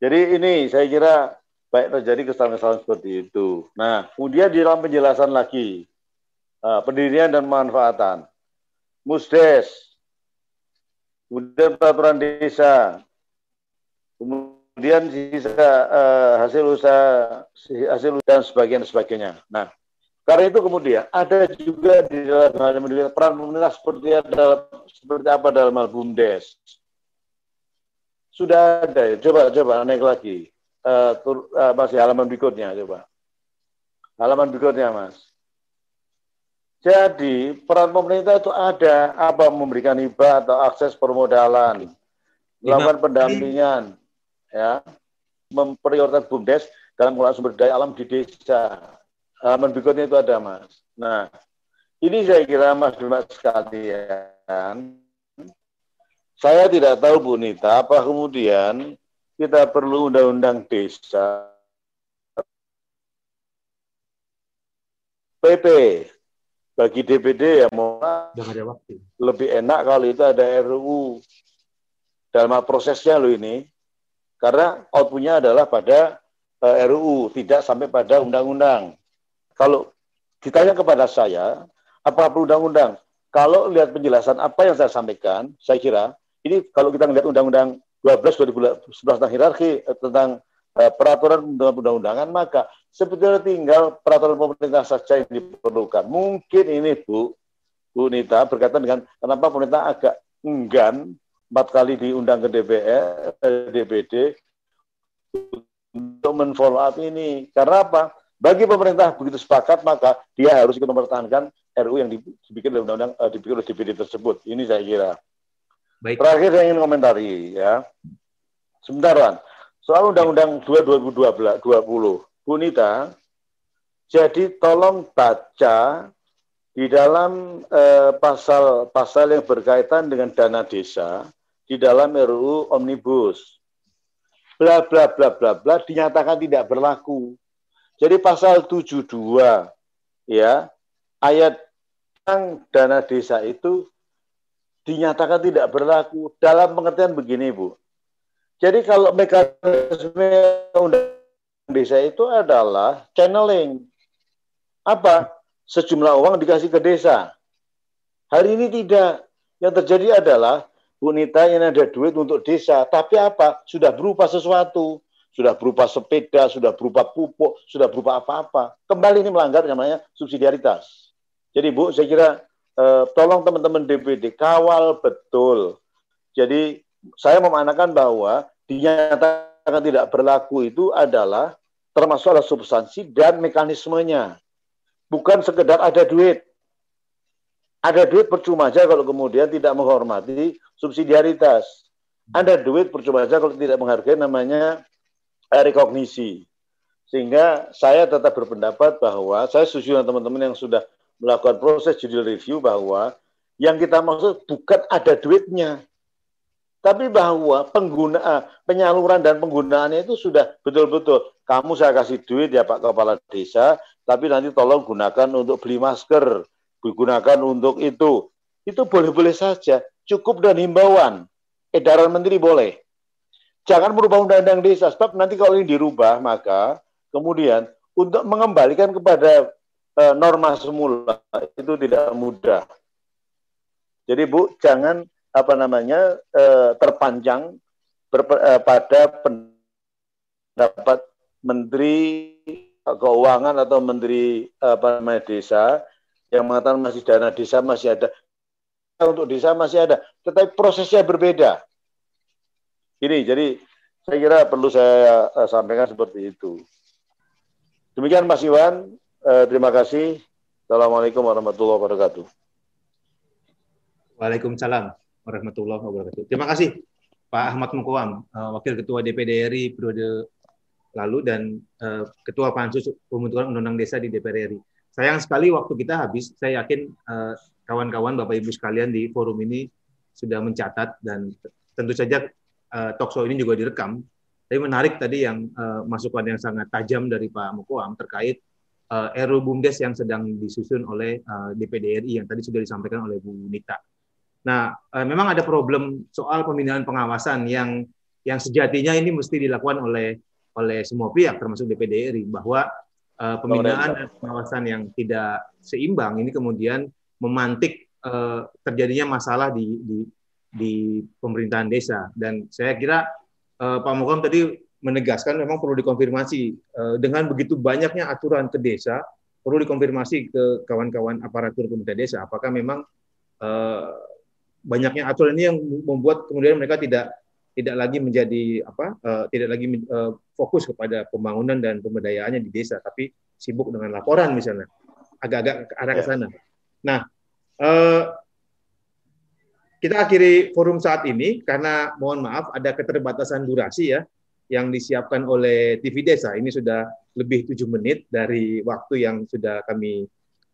[SPEAKER 2] Jadi ini saya kira baik terjadi kesalahan-kesalahan seperti itu. Nah, kemudian di dalam penjelasan lagi, uh, pendirian dan manfaatan. Musdes, kemudian peraturan desa, kemudian sisa uh, hasil usaha, hasil usaha dan sebagainya, sebagainya. Nah, karena itu kemudian ada juga di dalam hal peran pemerintah seperti ada seperti apa dalam hal bumdes. Sudah ada, coba coba naik lagi. Uh, tur, uh, masih halaman berikutnya coba. Halaman berikutnya mas. Jadi peran pemerintah itu ada apa memberikan hibah atau akses permodalan, melakukan pendampingan, ya, memprioritaskan bumdes dalam mengelola sumber daya alam di desa, halaman berikutnya itu ada mas. Nah, ini saya kira mas Dimas sekalian, saya tidak tahu Bu Nita, apa kemudian kita perlu undang-undang desa? PP bagi DPD ya mau lebih enak kalau itu ada RUU dalam prosesnya lo ini. Karena outputnya adalah pada uh, eh, RUU tidak sampai pada undang-undang kalau ditanya kepada saya, apa perlu undang-undang? Kalau lihat penjelasan apa yang saya sampaikan, saya kira ini kalau kita melihat undang-undang 12 2011 tentang hierarki eh, tentang uh, peraturan undang-undangan, maka sebetulnya tinggal peraturan pemerintah saja yang diperlukan. Mungkin ini Bu, Bu Nita berkaitan dengan kenapa pemerintah agak enggan empat kali diundang ke DPR, eh, DPD untuk menfollow up ini. Karena apa? Bagi pemerintah begitu sepakat, maka dia harus ikut mempertahankan RU yang dibikin oleh undang-undang uh, dibikin oleh DPD tersebut. Ini saya kira. Baik. Terakhir saya ingin komentari ya. Sebentar, Wan. Soal Undang-Undang 2 2020, Bu Nita, jadi tolong baca di dalam pasal-pasal eh, yang berkaitan dengan dana desa di dalam RUU Omnibus. Bla bla bla bla bla dinyatakan tidak berlaku. Jadi pasal 72 ya ayat tentang dana desa itu dinyatakan tidak berlaku dalam pengertian begini Bu. Jadi kalau mekanisme undang desa itu adalah channeling. Apa? Sejumlah uang dikasih ke desa. Hari ini tidak. Yang terjadi adalah Bu Nita ini ada duit untuk desa, tapi apa? Sudah berupa sesuatu sudah berupa sepeda, sudah berupa pupuk, sudah berupa apa-apa. Kembali ini melanggar namanya subsidiaritas. Jadi Bu, saya kira eh, tolong teman-teman DPD kawal betul. Jadi saya memanakan bahwa dinyatakan tidak berlaku itu adalah termasuk adalah substansi dan mekanismenya. Bukan sekedar ada duit. Ada duit percuma saja kalau kemudian tidak menghormati subsidiaritas. Ada duit percuma saja kalau tidak menghargai namanya rekognisi. Sehingga saya tetap berpendapat bahwa saya setuju dengan teman-teman yang sudah melakukan proses judicial review bahwa yang kita maksud bukan ada duitnya, tapi bahwa penggunaan penyaluran dan penggunaannya itu sudah betul-betul kamu saya kasih duit ya Pak Kepala Desa, tapi nanti tolong gunakan untuk beli masker, digunakan untuk itu. Itu boleh-boleh saja, cukup dan himbauan. Edaran menteri boleh jangan merubah undang-undang desa sebab nanti kalau ini dirubah maka kemudian untuk mengembalikan kepada e, norma semula itu tidak mudah. Jadi Bu, jangan apa namanya eh, terpanjang berpe, eh, pada pendapat Menteri Keuangan atau Menteri apa namanya desa yang mengatakan masih dana desa masih ada untuk desa masih ada, tetapi prosesnya berbeda. Ini jadi saya kira perlu saya uh, sampaikan seperti itu. Demikian Mas Iwan, uh, terima kasih. Assalamualaikum warahmatullahi wabarakatuh.
[SPEAKER 1] Waalaikumsalam warahmatullahi wabarakatuh. Terima kasih Pak Ahmad Mukwam, uh, Wakil Ketua DPD RI periode lalu dan uh, Ketua Pansus Pembentukan Undang-Undang Desa di DPR RI. Sayang sekali waktu kita habis. Saya yakin kawan-kawan Bapak Ibu sekalian di forum ini sudah mencatat dan tentu saja uh, talkshow ini juga direkam. Tapi menarik tadi yang uh, masukan yang sangat tajam dari Pak Mukoam terkait uh, RU BUMDes yang sedang disusun oleh uh, DPD RI yang tadi sudah disampaikan oleh Bu Nita. Nah, uh, memang ada problem soal pemindahan pengawasan yang yang sejatinya ini mesti dilakukan oleh oleh semua pihak termasuk DPD RI bahwa uh, pemindahan dan pengawasan yang tidak seimbang ini kemudian memantik uh, terjadinya masalah di, di di pemerintahan desa dan saya kira uh, Pak Mokam tadi menegaskan memang perlu dikonfirmasi uh, dengan begitu banyaknya aturan ke desa perlu dikonfirmasi ke kawan-kawan aparatur pemerintah desa apakah memang uh, banyaknya aturan ini yang membuat kemudian mereka tidak tidak lagi menjadi apa uh, tidak lagi uh, fokus kepada pembangunan dan pemberdayaannya di desa tapi sibuk dengan laporan misalnya agak-agak ke arah ke ya. sana. Nah, eh, kita akhiri forum saat ini karena mohon maaf ada keterbatasan durasi ya yang disiapkan oleh TV Desa. Ini sudah lebih tujuh menit dari waktu yang sudah kami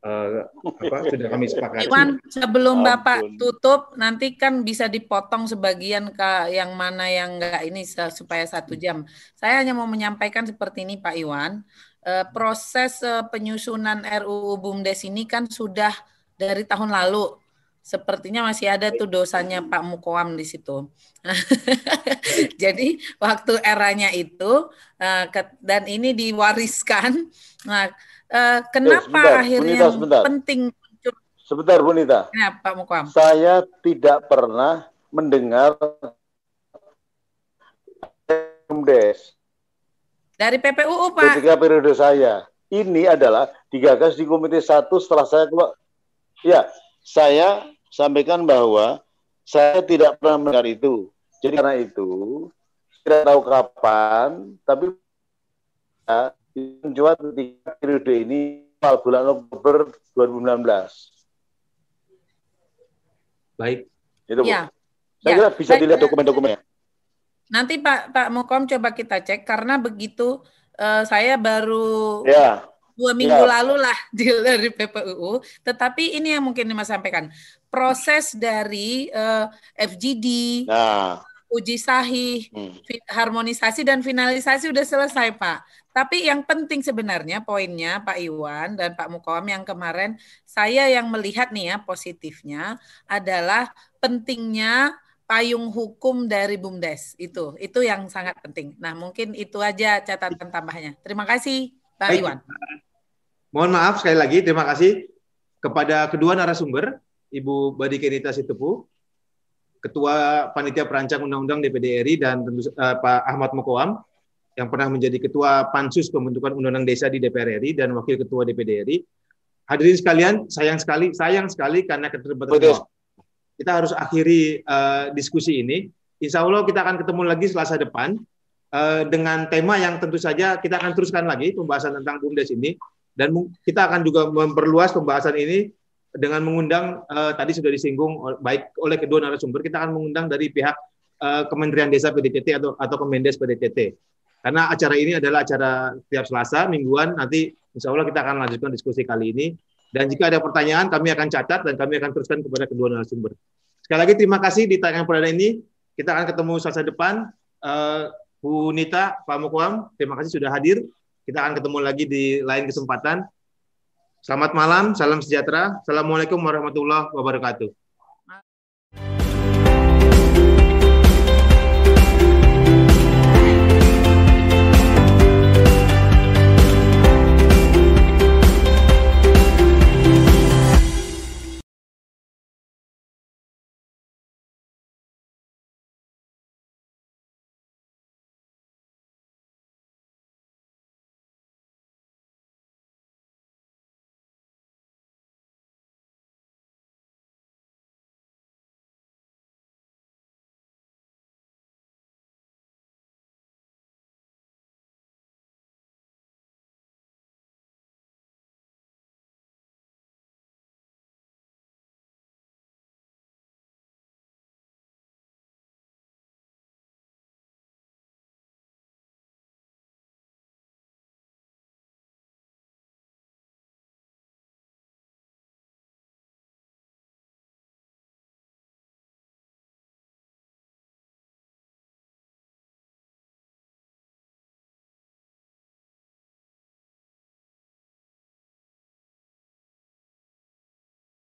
[SPEAKER 1] uh, apa sudah kami sepakati.
[SPEAKER 3] Iwan, sebelum Ampun. Bapak tutup, nanti kan bisa dipotong sebagian ke yang mana yang enggak ini supaya satu jam. Saya hanya mau menyampaikan seperti ini Pak Iwan. Uh, proses uh, penyusunan RUU BUMDes ini kan sudah dari tahun lalu. Sepertinya masih ada tuh dosanya Pak Mukoam di situ. Jadi waktu eranya itu uh, dan ini diwariskan. Nah, uh, kenapa sebentar, akhirnya Bunita, sebentar. penting?
[SPEAKER 2] Sebentar, Bunita.
[SPEAKER 3] Ya, Pak Mukoam.
[SPEAKER 2] Saya tidak pernah mendengar BUMDes.
[SPEAKER 3] Dari PPUU, Pak.
[SPEAKER 2] Ketika periode saya. Ini adalah digagas di Komite satu setelah saya keluar Ya, saya sampaikan bahwa saya tidak pernah mendengar itu. Jadi karena itu tidak tahu kapan, tapi ya, menjual ketika periode ini bulan Oktober 2019.
[SPEAKER 1] Baik.
[SPEAKER 2] Itu, ya. Saya ya. kira bisa dilihat dokumen-dokumennya.
[SPEAKER 3] Nanti Pak Pak Mukom coba kita cek karena begitu uh, saya baru
[SPEAKER 2] ya
[SPEAKER 3] dua minggu ya. lalu lah dari PPUU. Tetapi ini yang mungkin Mas sampaikan, proses dari uh, eh, FGD, nah. uji sahih, hmm. harmonisasi dan finalisasi sudah selesai Pak. Tapi yang penting sebenarnya poinnya Pak Iwan dan Pak Mukawam yang kemarin saya yang melihat nih ya positifnya adalah pentingnya payung hukum dari BUMDes itu itu yang sangat penting. Nah mungkin itu aja catatan tambahnya. Terima kasih Pak Baik. Iwan.
[SPEAKER 1] Mohon maaf sekali lagi, terima kasih kepada kedua narasumber, Ibu Badi Kenita Situpu, Ketua Panitia Perancang Undang-Undang DPD RI dan tentu uh, Pak Ahmad Mokoam yang pernah menjadi Ketua Pansus Pembentukan Undang-Undang Desa di DPR RI dan Wakil Ketua DPD RI. Hadirin sekalian, sayang sekali, sayang sekali karena keterbatasan waktu. Kita harus akhiri uh, diskusi ini. Insya Allah kita akan ketemu lagi Selasa depan dengan tema yang tentu saja kita akan teruskan lagi pembahasan tentang BUMDes ini. Dan kita akan juga memperluas pembahasan ini dengan mengundang uh, tadi sudah disinggung baik oleh kedua narasumber kita akan mengundang dari pihak uh, Kementerian Desa PDTT atau atau Kemendes PDTT karena acara ini adalah acara tiap Selasa mingguan nanti Insya Allah kita akan lanjutkan diskusi kali ini. Dan jika ada pertanyaan kami akan catat dan kami akan teruskan kepada kedua narasumber. Sekali lagi terima kasih di tayangan perdana ini. Kita akan ketemu Selasa depan. Uh, Bu Nita Pak Mukwam terima kasih sudah hadir kita akan ketemu lagi di lain kesempatan. Selamat malam, salam sejahtera. Assalamualaikum warahmatullahi wabarakatuh.